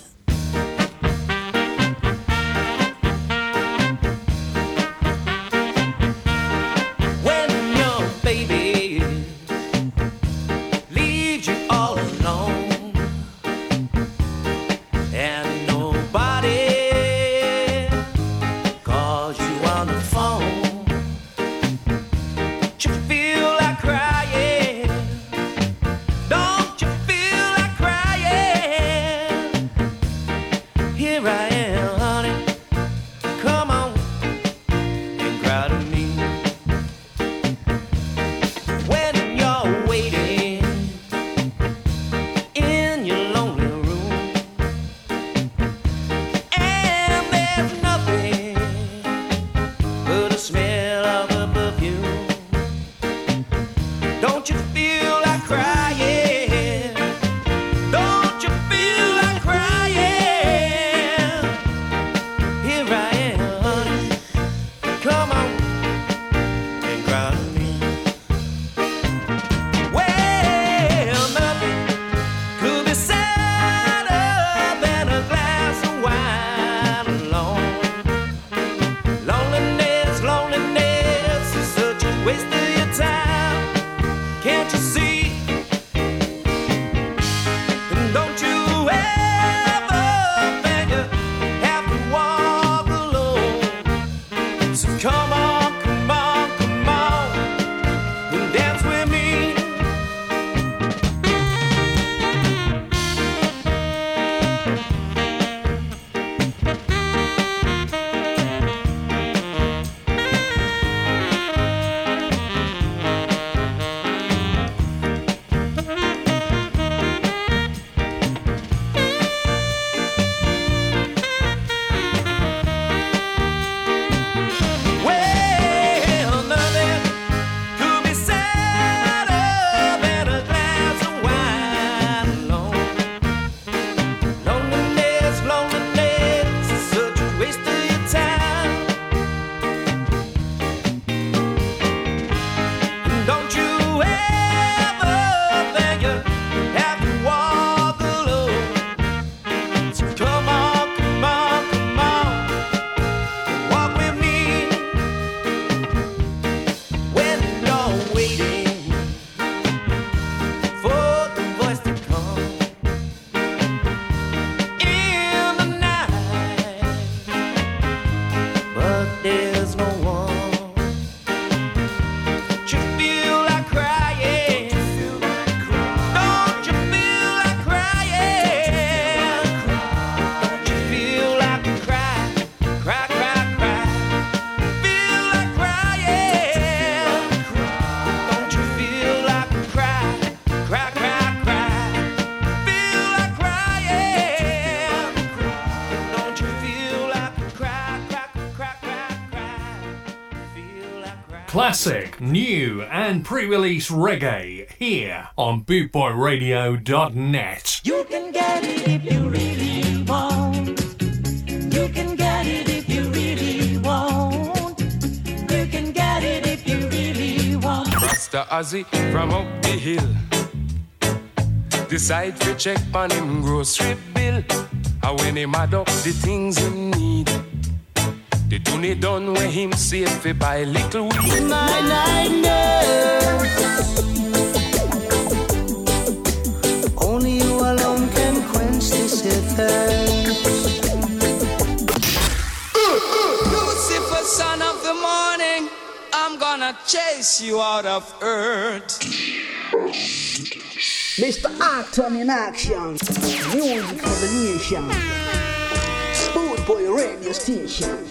here. New, and pre-release reggae here on bootboyradio.net. You can get it if you really want. You can get it if you really want. You can get it if you really want. Rasta Ozzy from up the hill. Decide to check on him grocery bill. And when him add up the things him need. The tune he done where him save fi buy little weed. My night. Only you alone can quench this thirst. Lucifer, son of the morning, I'm gonna chase you out of earth. Mr. Acton in action. Music for the nation. Boy Radio Station.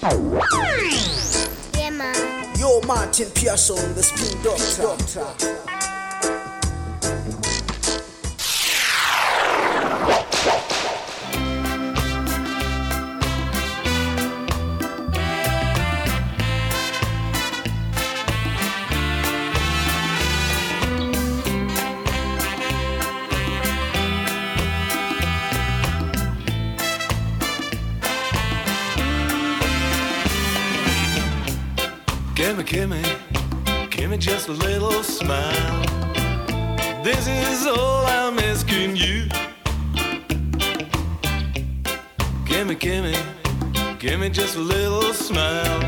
Yeah, man. Yo, Martyn Parson, the spin doctor. Gimme, just a little smile. This is all I'm asking you. Gimme, gimme, gimme just a little smile.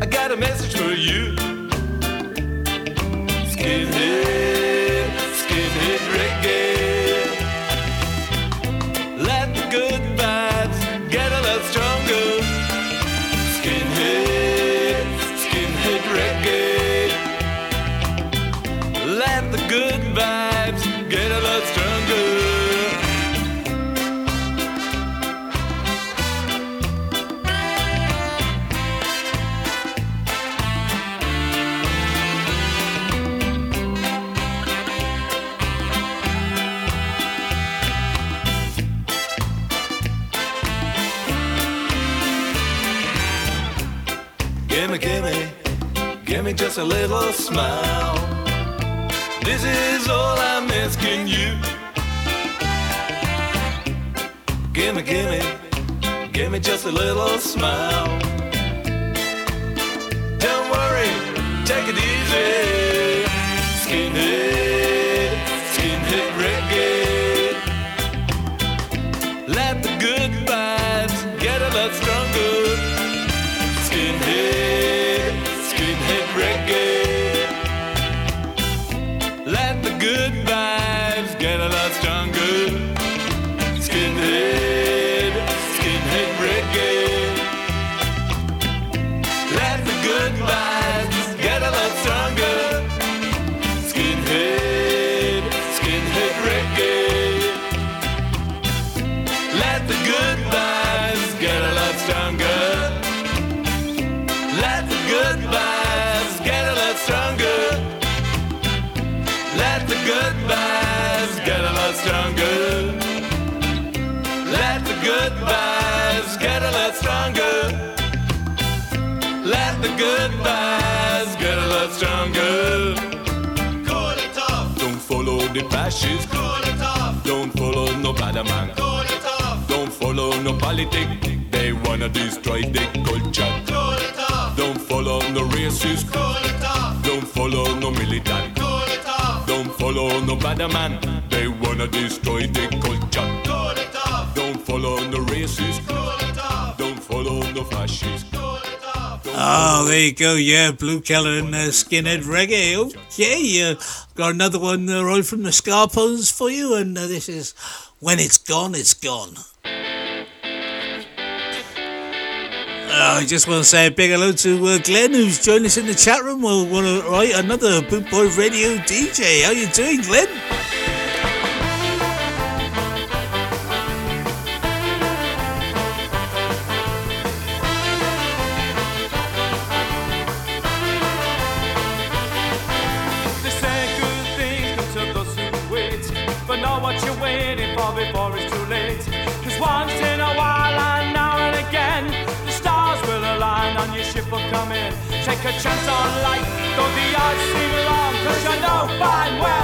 I got a message for you. Skinhead, just a little smile. This is all I'm asking you. Gimme, gimme, gimme just a little smile. Don't worry, take it easy. Skinhead, the fascists. Call it off. Don't follow no bad man. Call it off. Don't follow no politic. They wanna destroy the culture. Call it off. Don't follow no racist. Call it off. Don't follow no militant. Call it off. Don't follow no bad man. They wanna destroy the culture. Call it off. Don't follow no racist. Call it off. Don't follow no fascist. Oh, there you go. Yeah, Bluekilla and uh, Skinhead Reggae. Okay, uh, got another one uh, right from the Scarpos for you, and uh, this is When It's Gone, It's Gone. Uh, I just want to say a big hello to uh, Glenn, who's joined us in the chat room. We'll want to write another Boot Boy Radio DJ. How you doing, Glenn? find well.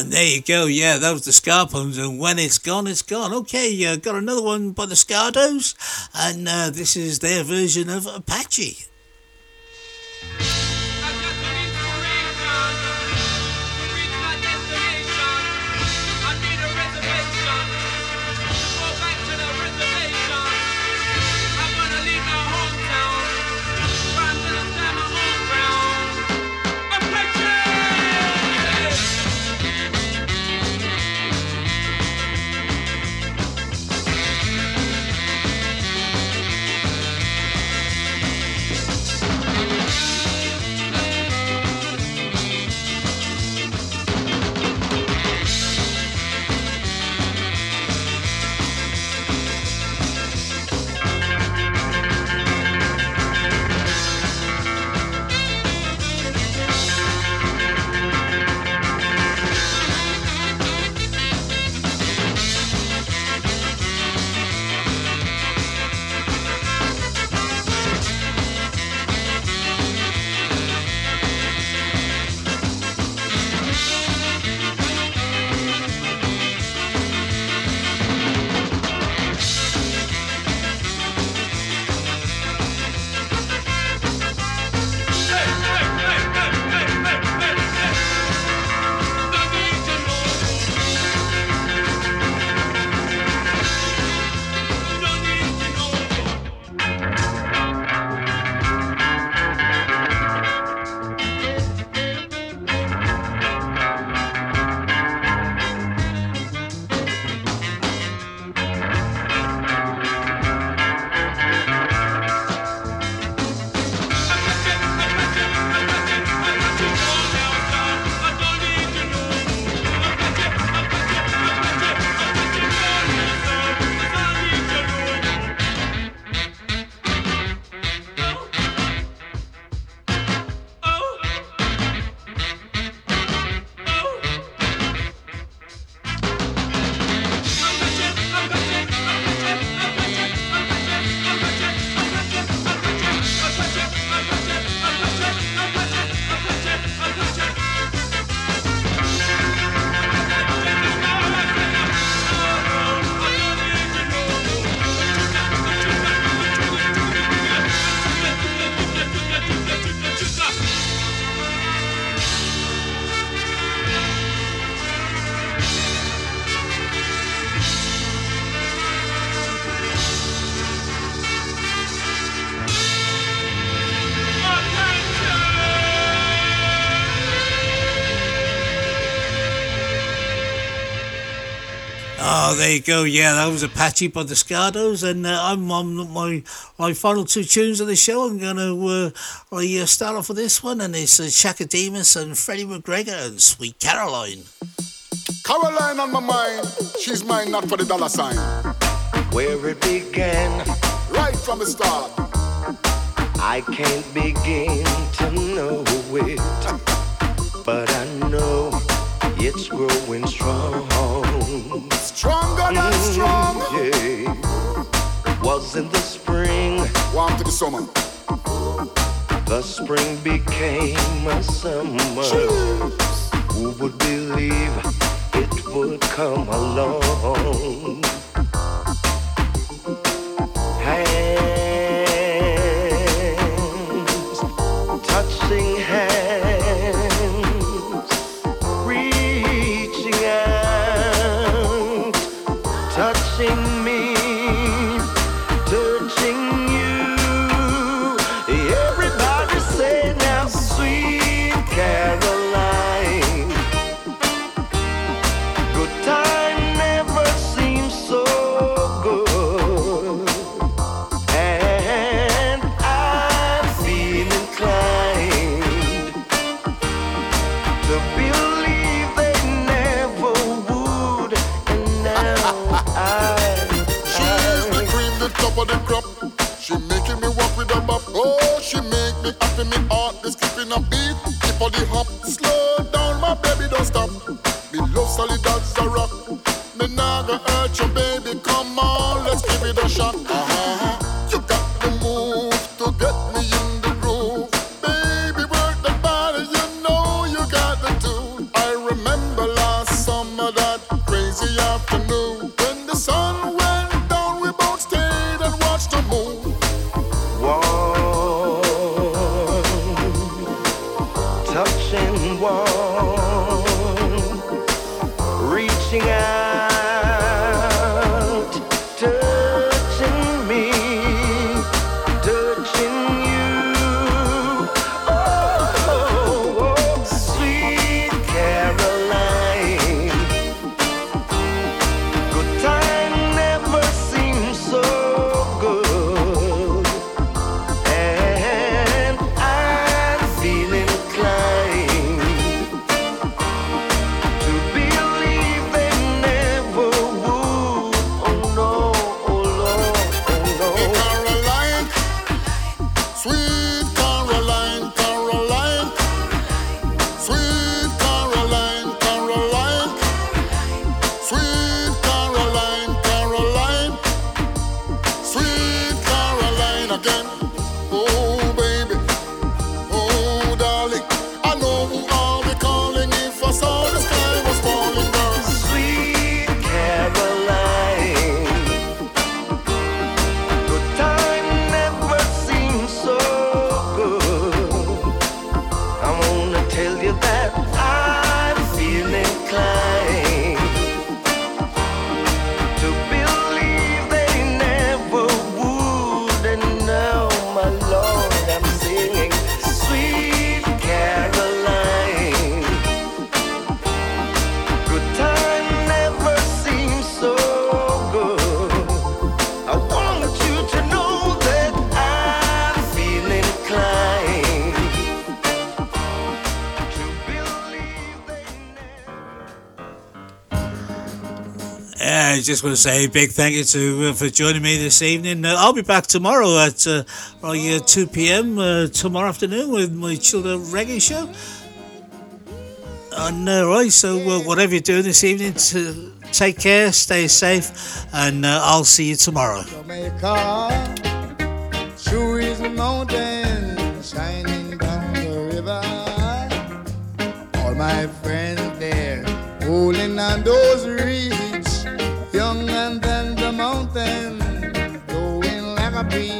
And there you go, yeah, that was the Scarpons, and when it's gone, it's gone. Okay, uh, got another one by the Scardos, and uh, this is their version of Apache. Oh, there you go. Yeah, that was Apache by the Scardos, and uh, I'm on my my final two tunes of the show. I'm going to uh, I, uh, start off with this one, and it's uh, Chaka Demus and Freddie McGregor and Sweet Caroline. Caroline on my mind, she's mine not for the dollar sign. Where it began, Right from the start, I can't begin to know it, but I know it's growing strong. stronger than mm, strong. Yeah. Was in the spring, Warm to the summer. the spring became a summer. Who would believe it would come along? Just want to say a big thank you to uh, for joining me this evening. Uh, I'll be back tomorrow at uh, like, uh, 2 p.m. Uh, tomorrow afternoon with my children reggae show. And uh, right, so uh, whatever you're doing this evening, to take care, stay safe, and I'll see you tomorrow. Jamaica, my friends there, holding on those reeds, going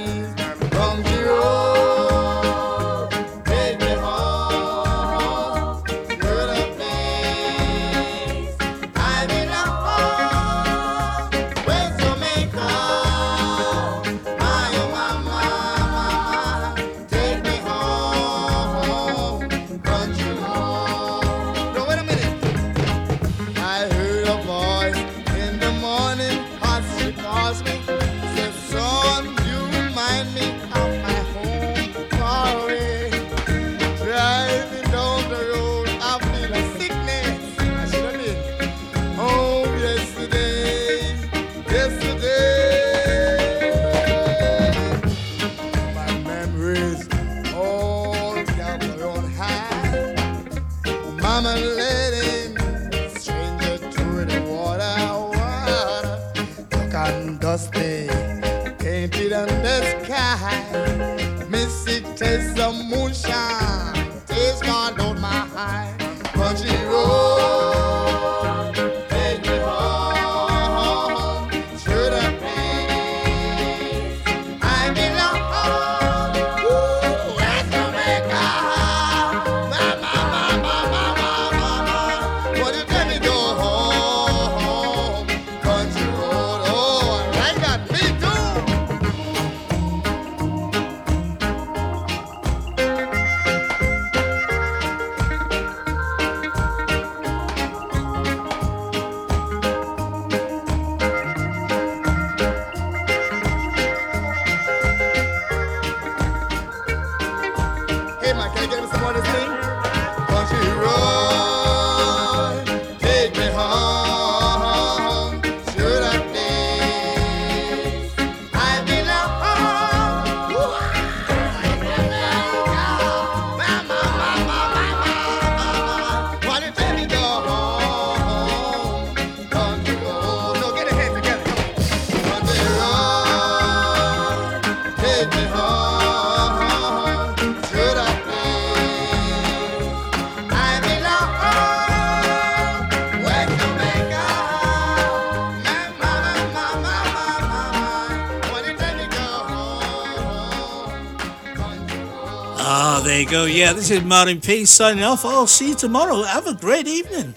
this is Martyn P signing off. I'll see you tomorrow. Have a great evening.